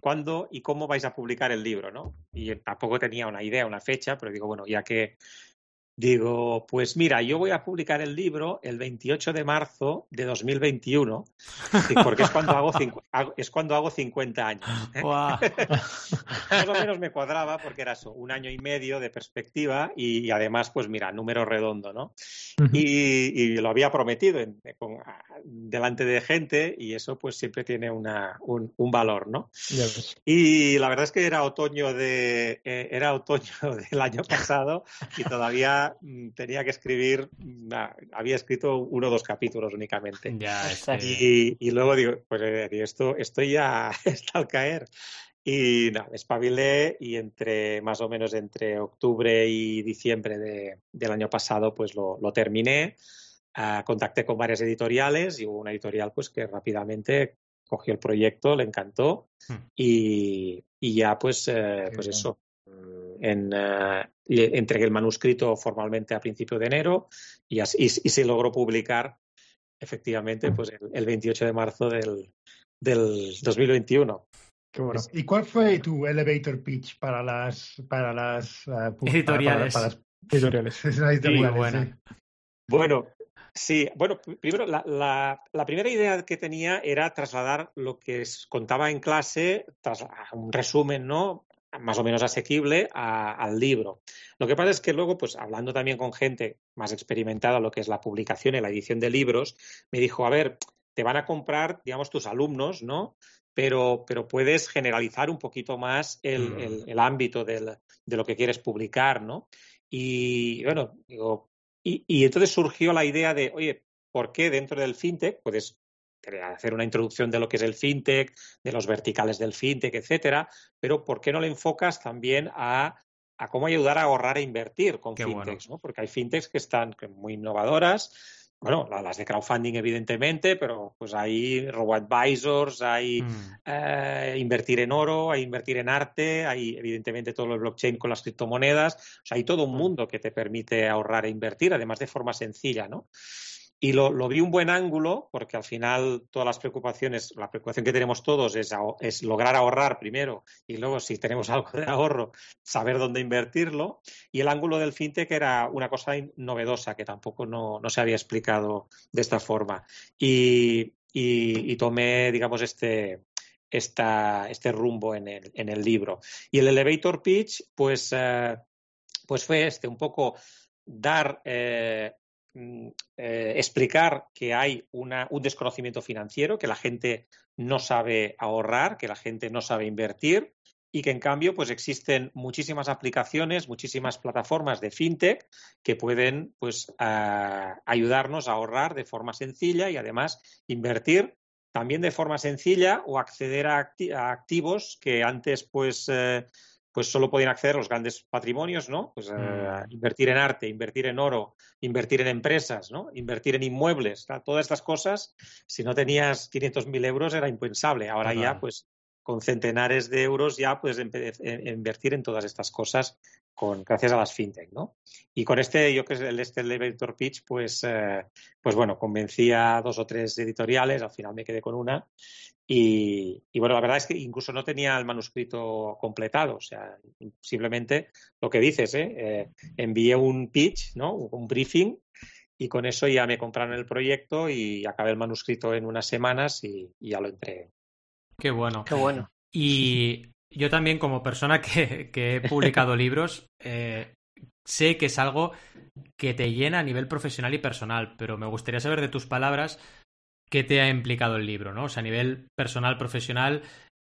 [SPEAKER 5] cuándo y cómo vais a publicar el libro, ¿no? Y tampoco tenía una idea, una fecha, pero digo, bueno, ya que Digo, pues mira, yo voy a publicar el libro el 28 de marzo de 2021, porque es cuando hago, es cuando hago 50 años. ¿eh? Más o menos me cuadraba porque era eso, un año y medio de perspectiva y, además, pues mira, número redondo, ¿no? y, lo había prometido delante de gente y eso pues siempre tiene una, un, valor, ¿no? Y la verdad es que era otoño, de, eh, era otoño del año pasado y todavía Mm, tenía que escribir, mm, había escrito uno o dos capítulos únicamente. y, luego digo, pues eh, esto, esto ya está al caer. Y nada, espabilé y entre más o menos entre octubre y diciembre del año pasado, pues lo, terminé. Ah, contacté con varias editoriales y hubo una editorial pues que rápidamente cogió el proyecto, le encantó hmm. y, ya pues, eh, pues eso, en, uh, entregué el manuscrito formalmente a principio de enero y, así, y, se logró publicar efectivamente pues el, 28 de marzo del, del 2021.
[SPEAKER 4] Qué bueno. ¿Y cuál fue tu elevator pitch para las para las
[SPEAKER 1] uh, editoriales?
[SPEAKER 4] Para, las editoriales.
[SPEAKER 5] editoriales Bueno, Sí, bueno, primero la, la, la, primera idea que tenía era trasladar lo que contaba en clase, tras, un resumen, ¿no? Más o menos asequible al libro. Lo que pasa es que luego, pues hablando también con gente más experimentada lo que es la publicación y la edición de libros, me dijo, a ver, te van a comprar, digamos, tus alumnos, ¿no? Pero, pero puedes generalizar un poquito más el, mm. el, ámbito del, de lo que quieres publicar, ¿no? Y bueno, digo, y, y entonces surgió la idea de, oye, ¿por qué dentro del fintech puedes hacer una introducción de lo que es el fintech, de los verticales del fintech, etcétera, pero ¿por qué no le enfocas también a, cómo ayudar a ahorrar e invertir con fintechs? Porque hay fintechs que están muy innovadoras, bueno, las de crowdfunding evidentemente, pero pues hay robo-advisors, hay mm. eh, invertir en oro, hay invertir en arte, hay evidentemente todo el blockchain con las criptomonedas, o sea, hay todo un mm. mundo que te permite ahorrar e invertir, además de forma sencilla, ¿no? Y lo, lo, vi un buen ángulo, porque al final todas las preocupaciones, la preocupación que tenemos todos es, es, lograr ahorrar primero y luego, si tenemos algo de ahorro, saber dónde invertirlo. Y el ángulo del fintech era una cosa novedosa que tampoco no, no se había explicado de esta forma. Y, y, tomé, digamos, este, esta, este rumbo en el, en el, libro. Y el elevator pitch, pues, eh, pues fue este, un poco dar eh, eh, explicar que hay un desconocimiento financiero, que la gente no sabe ahorrar, que la gente no sabe invertir y que en cambio pues existen muchísimas aplicaciones, muchísimas plataformas de fintech que pueden pues ayudarnos a ahorrar de forma sencilla y además invertir también de forma sencilla o acceder a, activos que antes pues eh, pues solo podían acceder los grandes patrimonios, ¿no? Pues eh, mm. invertir en arte, invertir en oro, invertir en empresas, ¿no? Invertir en inmuebles, todas estas cosas, si no tenías 500.000 euros era impensable. Ahora ya, pues con centenares de euros ya puedes invertir en todas estas cosas con, gracias a las fintech, ¿no? Y con este, yo que es el este elevator pitch, pues, eh, pues bueno, convencí a dos o tres editoriales, al final me quedé con una. Y, bueno, la verdad es que incluso no tenía el manuscrito completado, o sea, simplemente lo que dices, ¿eh? eh envié un pitch, ¿no? Un briefing y con eso ya me compraron el proyecto y acabé el manuscrito en unas semanas y, y ya lo entregué.
[SPEAKER 1] Qué bueno.
[SPEAKER 3] Qué bueno.
[SPEAKER 1] Y yo también, como persona que, he publicado libros, eh, sé que es algo que te llena a nivel profesional y personal, pero me gustaría saber de tus palabras qué te ha implicado el libro, ¿no? O sea, a nivel personal, profesional,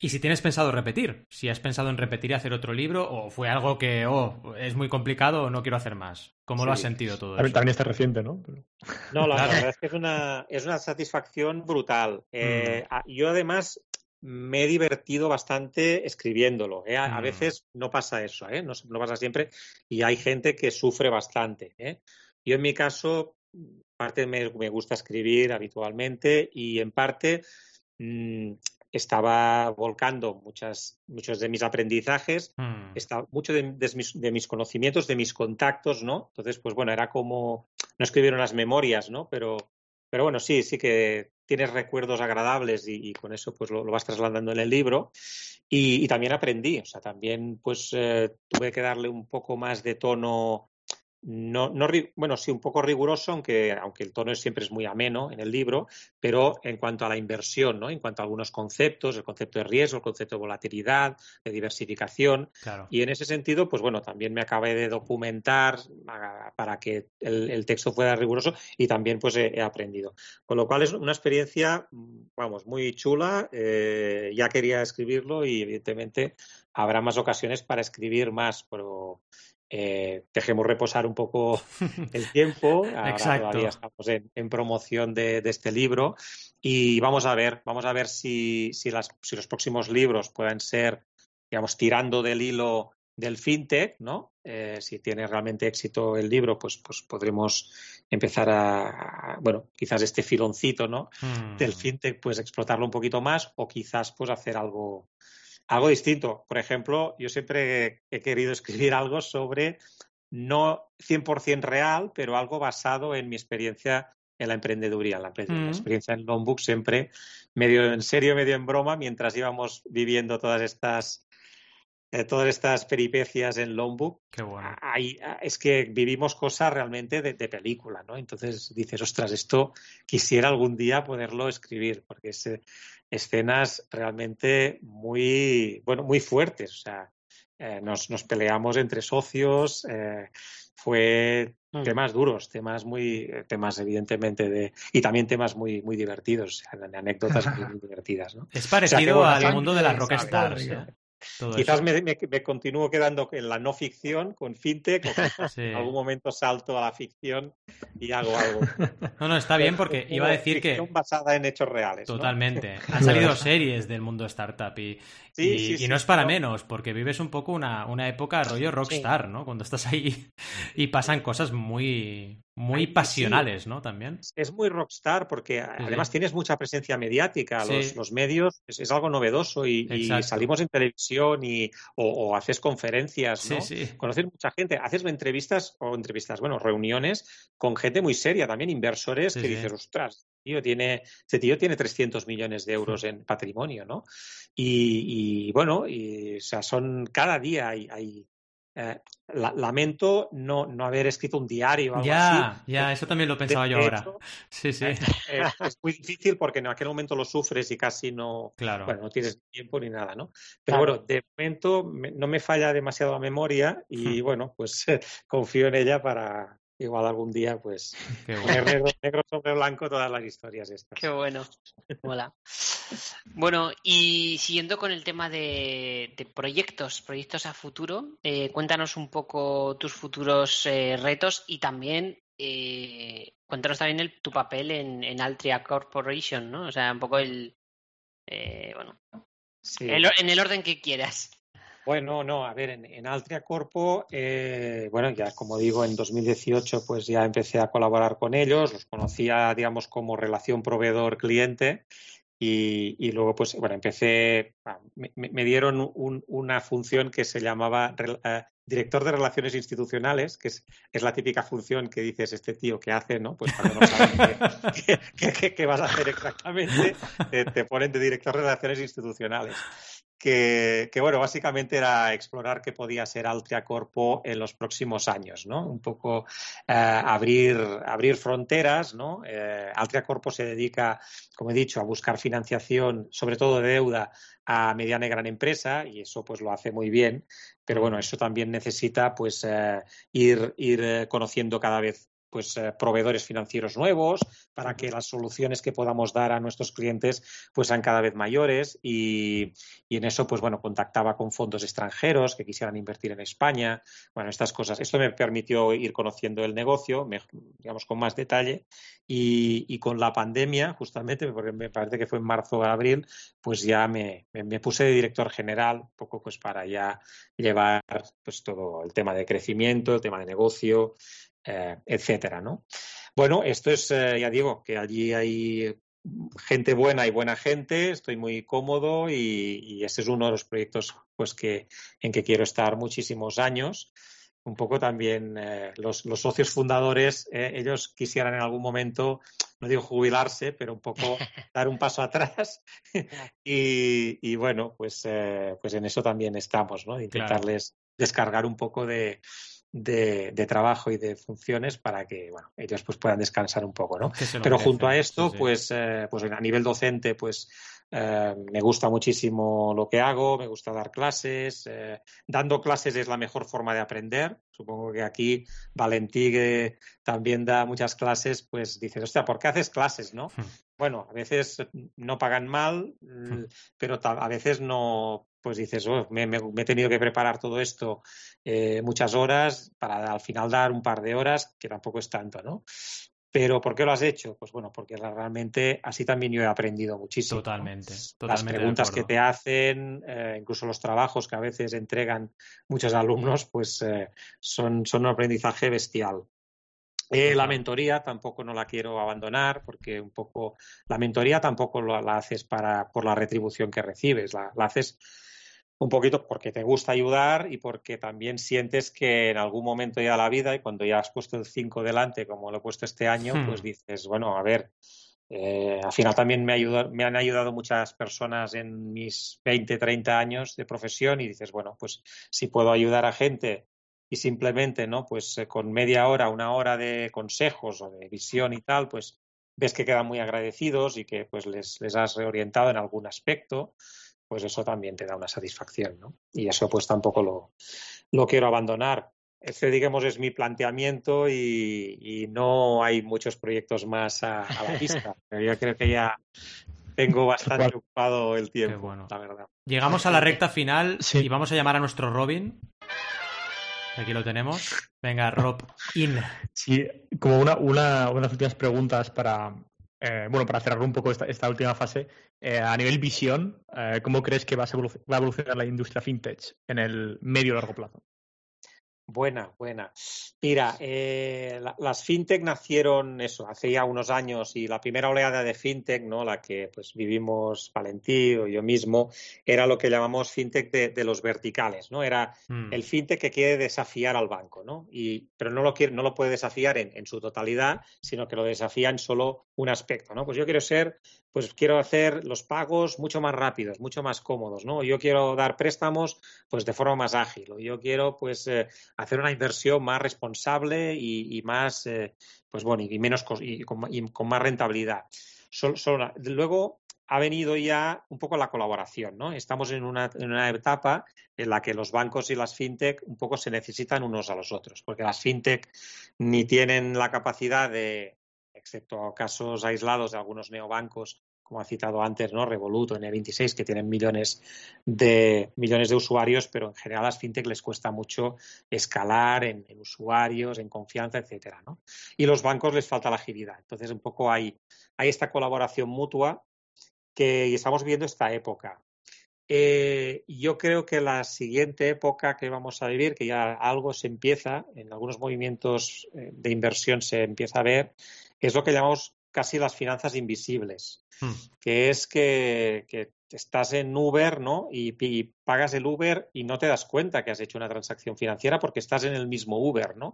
[SPEAKER 1] y si tienes pensado repetir, si has pensado en repetir y hacer otro libro, o fue algo que, oh, es muy complicado o no quiero hacer más. ¿Cómo lo has sentido todo
[SPEAKER 2] eso? También está reciente, ¿no?
[SPEAKER 5] No, la, verdad es que es una, es una satisfacción brutal. Eh, mm. Yo además me he divertido bastante escribiéndolo. ¿eh? A, mm. veces no pasa eso, ¿eh? no, pasa siempre y hay gente que sufre bastante. ¿eh? Yo en mi caso, parte me, gusta escribir habitualmente y en parte mm, estaba volcando muchas, muchos de mis aprendizajes, mm. mucho de, mis, de, mis, conocimientos, de mis contactos, ¿no? Entonces, pues bueno, era como, no escribieron las memorias, ¿no? Pero pero bueno, sí, sí que tienes recuerdos agradables y, con eso pues lo, vas trasladando en el libro. Y, también aprendí, o sea, también pues eh, tuve que darle un poco más de tono no, no, bueno, sí, un poco riguroso, aunque, aunque el tono siempre es muy ameno en el libro, pero en cuanto a la inversión, ¿no? En cuanto a algunos conceptos, el concepto de riesgo, el concepto de volatilidad, de diversificación. Y en ese sentido, pues bueno, también me acabé de documentar para que el, texto fuera riguroso y también pues he, aprendido. Con lo cual es una experiencia, vamos, muy chula. Eh, ya quería escribirlo y evidentemente habrá más ocasiones para escribir más, pero eh, dejemos reposar un poco el tiempo. Ahora todavía estamos en, promoción de, este libro y vamos a ver, vamos a ver si, si, los próximos libros pueden ser, digamos, tirando del hilo del fintech, ¿no? Eh, si tiene realmente éxito el libro, pues, pues podremos empezar a, bueno, quizás este filoncito, ¿no? Del mm. fintech, pues explotarlo un poquito más o quizás pues hacer algo, algo distinto. Por ejemplo, yo siempre he querido escribir algo sobre no 100% real, pero algo basado en mi experiencia en la emprendeduría, en la, mm. experiencia en Longbook, siempre medio en serio, medio en broma, mientras íbamos viviendo todas estas eh, todas estas peripecias en.
[SPEAKER 1] Qué bueno.
[SPEAKER 5] es que vivimos cosas realmente de, de, película, ¿no? Entonces dices, ostras, esto quisiera algún día poderlo escribir, porque es, escenas realmente muy, bueno, muy fuertes. O sea, eh, nos, nos, peleamos entre socios, eh, fue mm. temas duros, temas muy, temas evidentemente de, y también temas muy, muy divertidos, anécdotas muy, divertidas. ¿no?
[SPEAKER 1] Es parecido al mundo de las rockstars.
[SPEAKER 5] Quizás me, me, continúo quedando en la no ficción, con fintech, en algún momento salto a la ficción y hago algo.
[SPEAKER 1] No, no, está bien porque iba a decir que...
[SPEAKER 5] basada en hechos reales.
[SPEAKER 1] Totalmente. Han salido series del mundo startup y, y, no es para menos, porque vives un poco una, una época rollo rockstar, ¿no? Cuando estás ahí y pasan cosas muy, muy pasionales, ¿no? También.
[SPEAKER 5] Es muy rockstar porque además tienes mucha presencia mediática. Los, medios es, algo novedoso y, salimos en televisión y, o, haces conferencias, ¿no? Conocer mucha gente. Haces entrevistas o entrevistas, bueno, reuniones con gente muy seria, también inversores que dices, ostras, tío tiene, este tío tiene 300 millones de euros en patrimonio, ¿no? Y, bueno, y, o sea, son cada día hay, eh, lamento no, no haber escrito un diario o algo
[SPEAKER 1] ya,
[SPEAKER 5] así.
[SPEAKER 1] Ya, eso también lo pensaba yo ahora. Sí, sí.
[SPEAKER 5] Es, muy difícil porque en aquel momento lo sufres y casi no,
[SPEAKER 1] claro.
[SPEAKER 5] bueno, no tienes tiempo ni nada, ¿no? Pero bueno, de momento no me falla demasiado la memoria y bueno, pues confío en ella para, igual algún día, pues, negro, sobre blanco todas las historias estas.
[SPEAKER 3] Qué bueno. Hola. Bueno, y siguiendo con el tema de, proyectos, proyectos a futuro, eh, cuéntanos un poco tus futuros eh, retos y también eh, cuéntanos también tu papel en, Altria Corporation, ¿no? O sea, un poco el, bueno, en el orden que quieras.
[SPEAKER 5] Bueno, no, a ver, en, Altria Corpo, eh, bueno, ya como digo, en 2018 pues ya empecé a colaborar con ellos, los conocía, digamos, como relación proveedor-cliente Y, luego, pues, bueno, empecé, me, dieron una función que se llamaba eh, director de relaciones institucionales, que es, la típica función que dices, este tío que hace, ¿no? Pues cuando no sabes qué, vas a hacer exactamente, te ponen de director de relaciones institucionales que, bueno, básicamente era explorar qué podía ser Altria Corpo en los próximos años, ¿no? Un poco eh, abrir, abrir fronteras, ¿no? Eh, Altria Corpo se dedica, como he dicho, a buscar financiación, sobre todo de deuda, a mediana y gran empresa, y eso pues lo hace muy bien, pero bueno, eso también necesita pues eh, ir, ir conociendo cada vez pues, eh, proveedores financieros nuevos para que las soluciones que podamos dar a nuestros clientes pues sean cada vez mayores y, en eso pues bueno contactaba con fondos extranjeros que quisieran invertir en España. Bueno estas cosas. Esto me permitió ir conociendo el negocio digamos con más detalle y, con la pandemia justamente porque me parece que fue en marzo o abril pues ya me, me, puse de director general un poco pues para ya llevar pues todo el tema de crecimiento el tema de negocio eh, etcétera, ¿no? Bueno, esto es, eh, ya digo, que allí hay gente buena y buena gente, estoy muy cómodo y, este es uno de los proyectos pues que, en que quiero estar muchísimos años. Un poco también eh, los, socios fundadores, ellos quisieran en algún momento, no digo jubilarse, pero un poco dar un paso atrás. y, bueno, pues, pues en eso también estamos, ¿no? Intentarles descargar un poco de, de, trabajo y de funciones para que bueno, ellos pues puedan descansar un poco, ¿no? Pero junto a esto, pues, eh, pues a nivel docente, pues eh, me gusta muchísimo lo que hago, me gusta dar clases. Eh, dando clases es la mejor forma de aprender. Supongo que aquí Valentí, que también da muchas clases, pues dices, hostia, ¿por qué haces clases, no? Hmm. Bueno, a veces no pagan mal, hmm. pero a veces no pues dices, oh, me, he tenido que preparar todo esto eh, muchas horas para al final dar un par de horas, que tampoco es tanto, ¿no? Pero ¿por qué lo has hecho? Pues bueno, porque realmente así también yo he aprendido muchísimo.
[SPEAKER 1] Totalmente.
[SPEAKER 5] Las preguntas que te hacen, eh, incluso los trabajos que a veces entregan muchos alumnos, pues eh, son, son un aprendizaje bestial. la mentoría tampoco no la quiero abandonar porque un poco la mentoría tampoco la haces para por la retribución que recibes, la haces un poquito porque te gusta ayudar y porque también sientes que en algún momento ya de la vida y cuando ya has puesto el 5 delante, como lo he puesto este año, pues hmm. dices, bueno, a ver, eh, al final también me, me han ayudado muchas personas en mis 20, 30 años de profesión y dices, bueno, pues si puedo ayudar a gente y simplemente, ¿no? Pues eh, con media hora, una hora de consejos o de visión y tal, pues ves que quedan muy agradecidos y que pues les, les has reorientado en algún aspecto pues eso también te da una satisfacción, ¿no? Y eso pues tampoco lo, lo quiero abandonar. Este, digamos, es mi planteamiento y, no hay muchos proyectos más a, la vista. Pero yo creo que ya tengo bastante ocupado el tiempo, la verdad.
[SPEAKER 1] Llegamos a la recta final y vamos a llamar a nuestro Robin. Aquí lo tenemos. Venga, Rob, in.
[SPEAKER 2] Sí, como una, una, unas últimas preguntas para, eh, bueno, para cerrar un poco esta, última fase, eh, a nivel visión, eh, ¿cómo crees que va a, evolucionar la industria fintech en el medio largo plazo?
[SPEAKER 5] Buena, buena. Mira, eh, las fintech nacieron eso hace ya unos años y la primera oleada de fintech, ¿no? La que pues vivimos Valentí o yo mismo, era lo que llamamos fintech de, los verticales, ¿no? Era mm. el fintech que quiere desafiar al banco, ¿no? Y, pero no lo quiere, no lo puede desafiar en, en, su totalidad, sino que lo desafía en solo un aspecto, ¿no? Pues yo quiero ser pues quiero hacer los pagos mucho más rápidos, mucho más cómodos, ¿no? Yo quiero dar préstamos pues de forma más ágil, o yo quiero pues eh, hacer una inversión más responsable y, más, eh, pues bueno, y menos y con, más rentabilidad. luego ha venido ya un poco la colaboración, ¿no? Estamos en una, en una etapa en la que los bancos y las fintech un poco se necesitan unos a los otros, porque las fintech ni tienen la capacidad de, excepto casos aislados de algunos neobancos, como ha citado antes, ¿no? Revolut o N26, que tienen millones de, millones de usuarios, pero en general a las fintech les cuesta mucho escalar en, usuarios, en confianza, etcétera, ¿no? Y los bancos les falta la agilidad. Entonces, un poco hay, hay esta colaboración mutua que estamos viendo esta época. Eh, yo creo que la siguiente época que vamos a vivir, que ya algo se empieza, en algunos movimientos eh, de inversión se empieza a ver, es lo que llamamos casi las finanzas invisibles, hmm. que es que, estás en Uber, ¿no? Y, pagas el Uber y no te das cuenta que has hecho una transacción financiera porque estás en el mismo Uber, ¿no?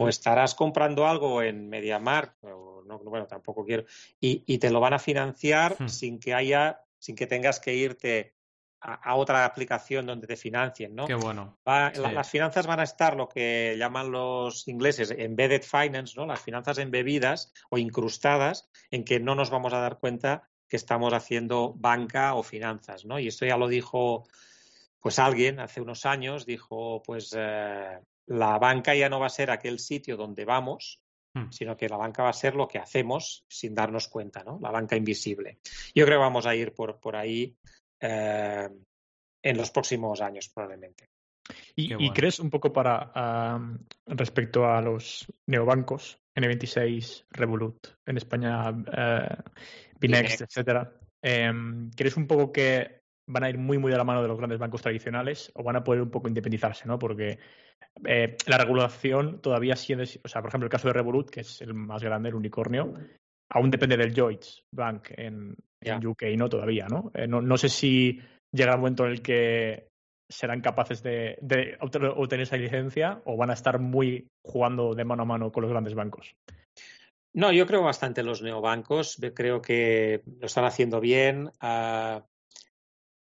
[SPEAKER 5] O estarás comprando algo en MediaMarkt, o no, bueno, tampoco quiero, y, te lo van a financiar hmm. sin que haya, sin que tengas que irte a, otra aplicación donde te financien, ¿no?
[SPEAKER 1] Qué bueno.
[SPEAKER 5] las finanzas van a estar lo que llaman los ingleses embedded finance, ¿no? Las finanzas embebidas o incrustadas en que no nos vamos a dar cuenta que estamos haciendo banca o finanzas, ¿no? Y esto ya lo dijo pues alguien hace unos años, dijo pues eh, la banca ya no va a ser aquel sitio donde vamos, hmm. sino que la banca va a ser lo que hacemos sin darnos cuenta, ¿no? La banca invisible. Yo creo que vamos a ir por, por ahí eh, en los próximos años, probablemente.
[SPEAKER 2] ¿Y, crees un poco para respecto a los neobancos, N26, Revolut, en España, uh, Binext, etcétera? Em, ¿Crees un poco que van a ir muy, muy de la mano de los grandes bancos tradicionales o van a poder un poco independizarse, ¿no? Porque eh, la regulación todavía sigue, o sea, por ejemplo, el caso de Revolut, que es el más grande, el unicornio, aún depende del Lloyds Bank en, UK, ¿no? Todavía, ¿no? Eh, ¿no? ¿no? sé si llega el momento en el que serán capaces de, obtener esa licencia o van a estar muy jugando de mano a mano con los grandes bancos.
[SPEAKER 5] No, yo creo bastante los neobancos. Creo que lo están haciendo bien. Ah,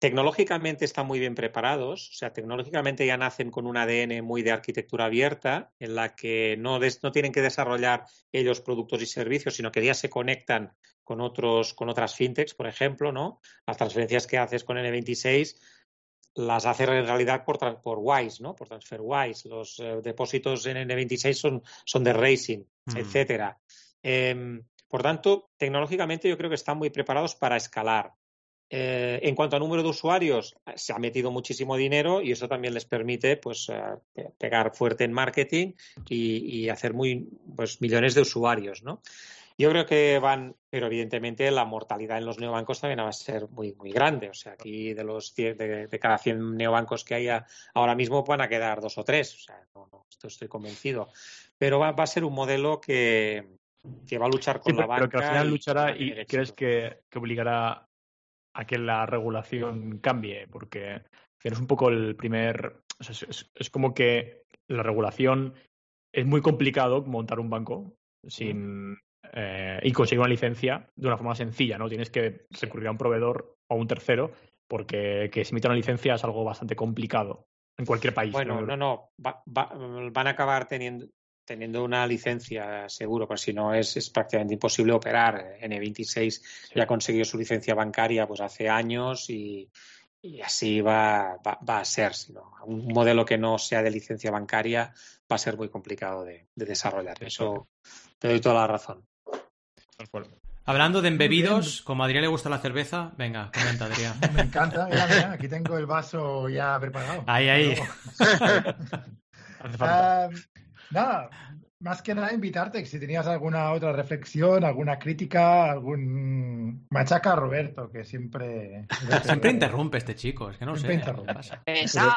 [SPEAKER 5] tecnológicamente están muy bien preparados, o sea, tecnológicamente ya nacen con un ADN muy de arquitectura abierta, en la que no, no tienen que desarrollar ellos productos y servicios, sino que ya se conectan con, otros, con otras fintechs, por ejemplo, ¿no? Las transferencias que haces con N26 las hace en realidad por, por Wise, ¿no? Por TransferWise. Los eh, depósitos en N26 son, son de Racing, mm. etcétera. Em, por tanto, tecnológicamente yo creo que están muy preparados para escalar. Eh, en cuanto a número de usuarios, se ha metido muchísimo dinero y eso también les permite pues, eh, pegar fuerte en marketing y, hacer muy, pues, millones de usuarios. ¿no? Yo creo que van, pero evidentemente la mortalidad en los neobancos también va a ser muy, muy grande. O sea, aquí de los de, cada 100 neobancos que haya ahora mismo van a quedar dos o tres. O sea, no, esto estoy convencido. Pero va, a ser un modelo que, que va a luchar con la banca.
[SPEAKER 2] Pero que al final luchará y crees que, que obligará a que la regulación cambie, porque es un poco el primer. es, como que la regulación es muy complicado montar un banco sin eh, y conseguir una licencia de una forma sencilla, ¿no? Tienes que recurrir a un proveedor o a un tercero, porque que se emita una licencia es algo bastante complicado en cualquier país.
[SPEAKER 5] Bueno, no, no, van a acabar teniendo, teniendo una licencia seguro, porque si no es, prácticamente imposible operar. N26 ya consiguió su licencia bancaria pues hace años y, así va, va, a ser. Sino un modelo que no sea de licencia bancaria va a ser muy complicado de, desarrollar. Eso te doy toda la razón.
[SPEAKER 1] Hablando de embebidos, como a Adrián le gusta la cerveza, venga, comenta Adrián.
[SPEAKER 4] Me encanta, mira, mira, aquí tengo el vaso ya preparado.
[SPEAKER 1] Ahí, ahí.
[SPEAKER 4] Nada, más que nada invitarte, si tenías alguna otra reflexión, alguna crítica, algún machaca a Roberto, que siempre...
[SPEAKER 1] siempre interrumpe este chico, es que no sé qué pasa.
[SPEAKER 3] Pesado.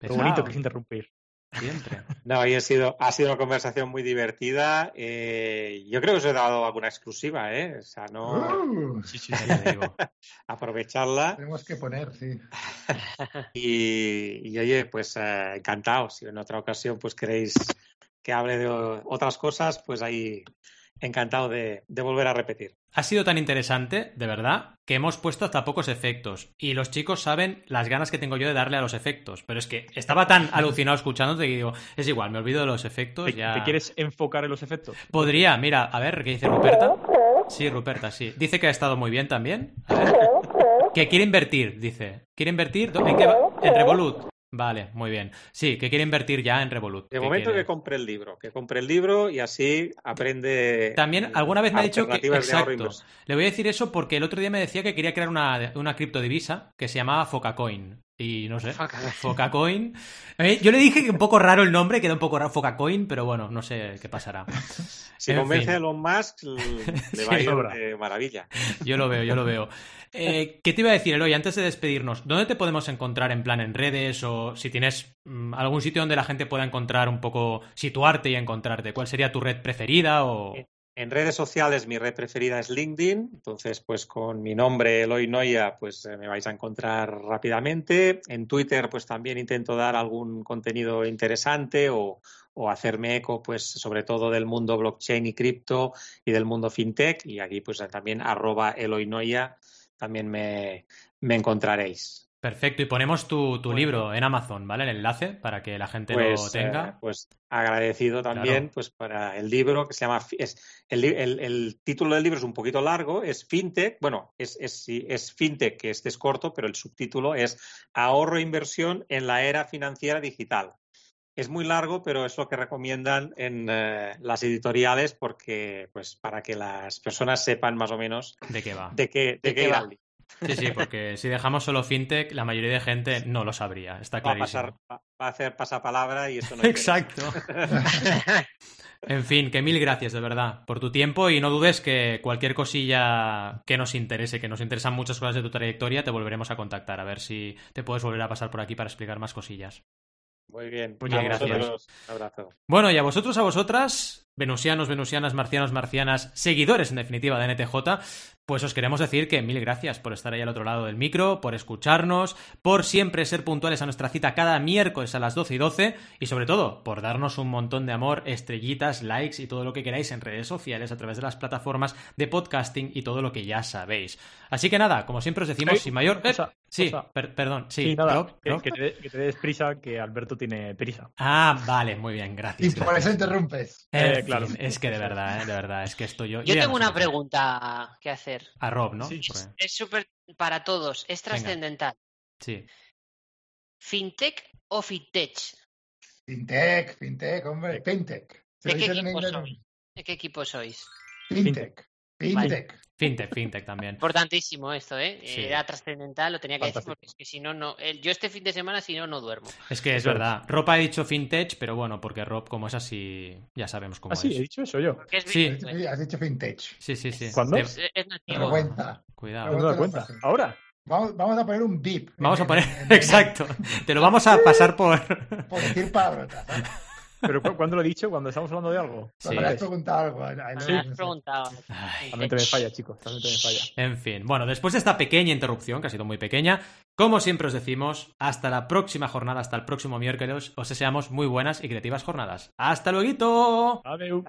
[SPEAKER 2] Lo bonito que es interrumpir.
[SPEAKER 1] Siempre.
[SPEAKER 5] No, y ha sido, ha sido una conversación muy divertida. Eh, yo creo que os he dado alguna exclusiva, ¿eh? O sea, no.
[SPEAKER 1] Uh. sí, sí, sí, digo.
[SPEAKER 5] Aprovecharla.
[SPEAKER 4] Tenemos que poner, sí.
[SPEAKER 5] y, oye, pues eh, encantado. Si en otra ocasión pues queréis que hable de otras cosas, pues ahí encantado de, volver a repetir.
[SPEAKER 1] Ha sido tan interesante, de verdad, que hemos puesto hasta pocos efectos. Y los chicos saben las ganas que tengo yo de darle a los efectos. Pero es que estaba tan alucinado escuchándote que digo, es igual, me olvido de los efectos.
[SPEAKER 2] ¿Te,
[SPEAKER 1] ya...
[SPEAKER 2] ¿te quieres enfocar en los efectos?
[SPEAKER 1] Podría, mira, a ver, ¿qué dice Ruperta? Sí, Ruperta, sí. Dice que ha estado muy bien también. Que quiere invertir, dice. ¿Quiere invertir? ¿En qué va? En Revolut. Vale, muy bien. Sí, que quiere invertir ya en Revolut.
[SPEAKER 5] De momento que compre el libro, que compre el libro y así aprende.
[SPEAKER 1] También alguna vez me ha dicho que. Exacto. Le voy a decir eso porque el otro día me decía que quería crear una, una criptodivisa que se llamaba Focacoin. Y no sé, Focacoin. Eh, yo le dije que un poco raro el nombre, queda un poco raro Focacoin, pero bueno, no sé qué pasará.
[SPEAKER 5] Si convence a Elon Musk, le va a ir de maravilla.
[SPEAKER 1] Yo lo veo, yo lo veo. Eh, ¿Qué te iba a decir, Eloy, antes de despedirnos? ¿Dónde te podemos encontrar en plan en redes o si tienes mm, algún sitio donde la gente pueda encontrar un poco, situarte y encontrarte? ¿Cuál sería tu red preferida o...?
[SPEAKER 5] En redes sociales mi red preferida es LinkedIn, entonces pues con mi nombre Eloy Noya pues eh, me vais a encontrar rápidamente. En Twitter pues también intento dar algún contenido interesante o, hacerme eco pues sobre todo del mundo blockchain y cripto y del mundo fintech y aquí pues también arroba Eloy Noya también me encontraréis.
[SPEAKER 1] Perfecto, y ponemos tu, libro en Amazon, ¿vale? El enlace para que la gente lo
[SPEAKER 5] pues,
[SPEAKER 1] tenga.
[SPEAKER 5] Eh, pues agradecido también pues para el libro que se llama es, el, título del libro es un poquito largo, es FinTech, bueno, es, es, es FinTech, que este es corto, pero el subtítulo es Ahorro e inversión en la era financiera digital. Es muy largo, pero es lo que recomiendan en eh, las editoriales porque, pues, para que las personas sepan más o menos
[SPEAKER 1] de qué va.
[SPEAKER 5] De qué, de, qué, va.
[SPEAKER 1] Sí, sí, porque si dejamos solo fintech, la mayoría de gente no lo sabría, está clarísimo.
[SPEAKER 5] Va a, va a hacer pasapalabra y eso no
[SPEAKER 1] Exacto. en fin, que mil gracias de verdad por tu tiempo y no dudes que cualquier cosilla que nos interese, que nos interesan muchas cosas de tu trayectoria, te volveremos a contactar a ver si te puedes volver a pasar por aquí para explicar más cosillas.
[SPEAKER 5] Muy bien.
[SPEAKER 1] Muchas gracias.
[SPEAKER 5] Un abrazo.
[SPEAKER 1] Bueno, y a vosotros, a vosotras, venusianos, venusianas, marcianos, marcianas, seguidores en definitiva de NTJ, pues os queremos decir que mil gracias por estar ahí al otro lado del micro, por escucharnos, por siempre ser puntuales a nuestra cita cada miércoles a las 12 y 12 y sobre todo por darnos un montón de amor, estrellitas, likes y todo lo que queráis en redes sociales a través de las plataformas de podcasting y todo lo que ya sabéis. Así que nada, como siempre os decimos, sin mayor... Eh, sí, perdón, sí.
[SPEAKER 2] nada, Que, te, des prisa, que Alberto tiene prisa.
[SPEAKER 1] Ah, vale, muy bien, gracias.
[SPEAKER 4] Y por eso interrumpes.
[SPEAKER 1] Eh, claro. Es que de verdad, eh, de verdad, es que estoy yo...
[SPEAKER 3] Yo tengo una pregunta que hacer.
[SPEAKER 1] A Rob, ¿no?
[SPEAKER 3] Es súper para todos, es trascendental.
[SPEAKER 1] Sí.
[SPEAKER 3] ¿Fintech o fintech?
[SPEAKER 4] Fintech, fintech, hombre, fintech.
[SPEAKER 3] ¿De qué, equipo sois? ¿De qué equipo sois?
[SPEAKER 4] Fintech. Fintech.
[SPEAKER 1] Fintech, fintech también.
[SPEAKER 3] Importantísimo esto, ¿eh? Era trascendental, lo tenía que decir porque es que si no, no. Yo este fin de semana, si no, no duermo.
[SPEAKER 1] Es que es verdad. Rob ha dicho fintech, pero bueno, porque Rob, como es así, ya sabemos cómo
[SPEAKER 2] ah, sí, he dicho eso yo.
[SPEAKER 1] sí.
[SPEAKER 4] Has dicho fintech.
[SPEAKER 1] Sí, sí, sí.
[SPEAKER 2] ¿Cuándo?
[SPEAKER 3] Es, es nativo.
[SPEAKER 4] cuenta.
[SPEAKER 1] Cuidado.
[SPEAKER 2] No me cuenta. ¿Ahora?
[SPEAKER 4] Vamos, vamos, a poner un beep.
[SPEAKER 1] Vamos a poner, exacto. Te lo vamos a pasar por.
[SPEAKER 4] Por decir palabrotas.
[SPEAKER 2] ¿Pero cuándo lo he dicho? ¿Cuando estamos hablando de algo?
[SPEAKER 4] Sí. Me has preguntado algo.
[SPEAKER 3] Sí. Me has preguntado.
[SPEAKER 2] También me falla, chicos. También me falla.
[SPEAKER 1] En fin. Bueno, después de esta pequeña interrupción, que ha sido muy pequeña, como siempre os decimos, hasta la próxima jornada, hasta el próximo miércoles, os deseamos muy buenas y creativas jornadas. ¡Hasta luego!
[SPEAKER 2] Adiós.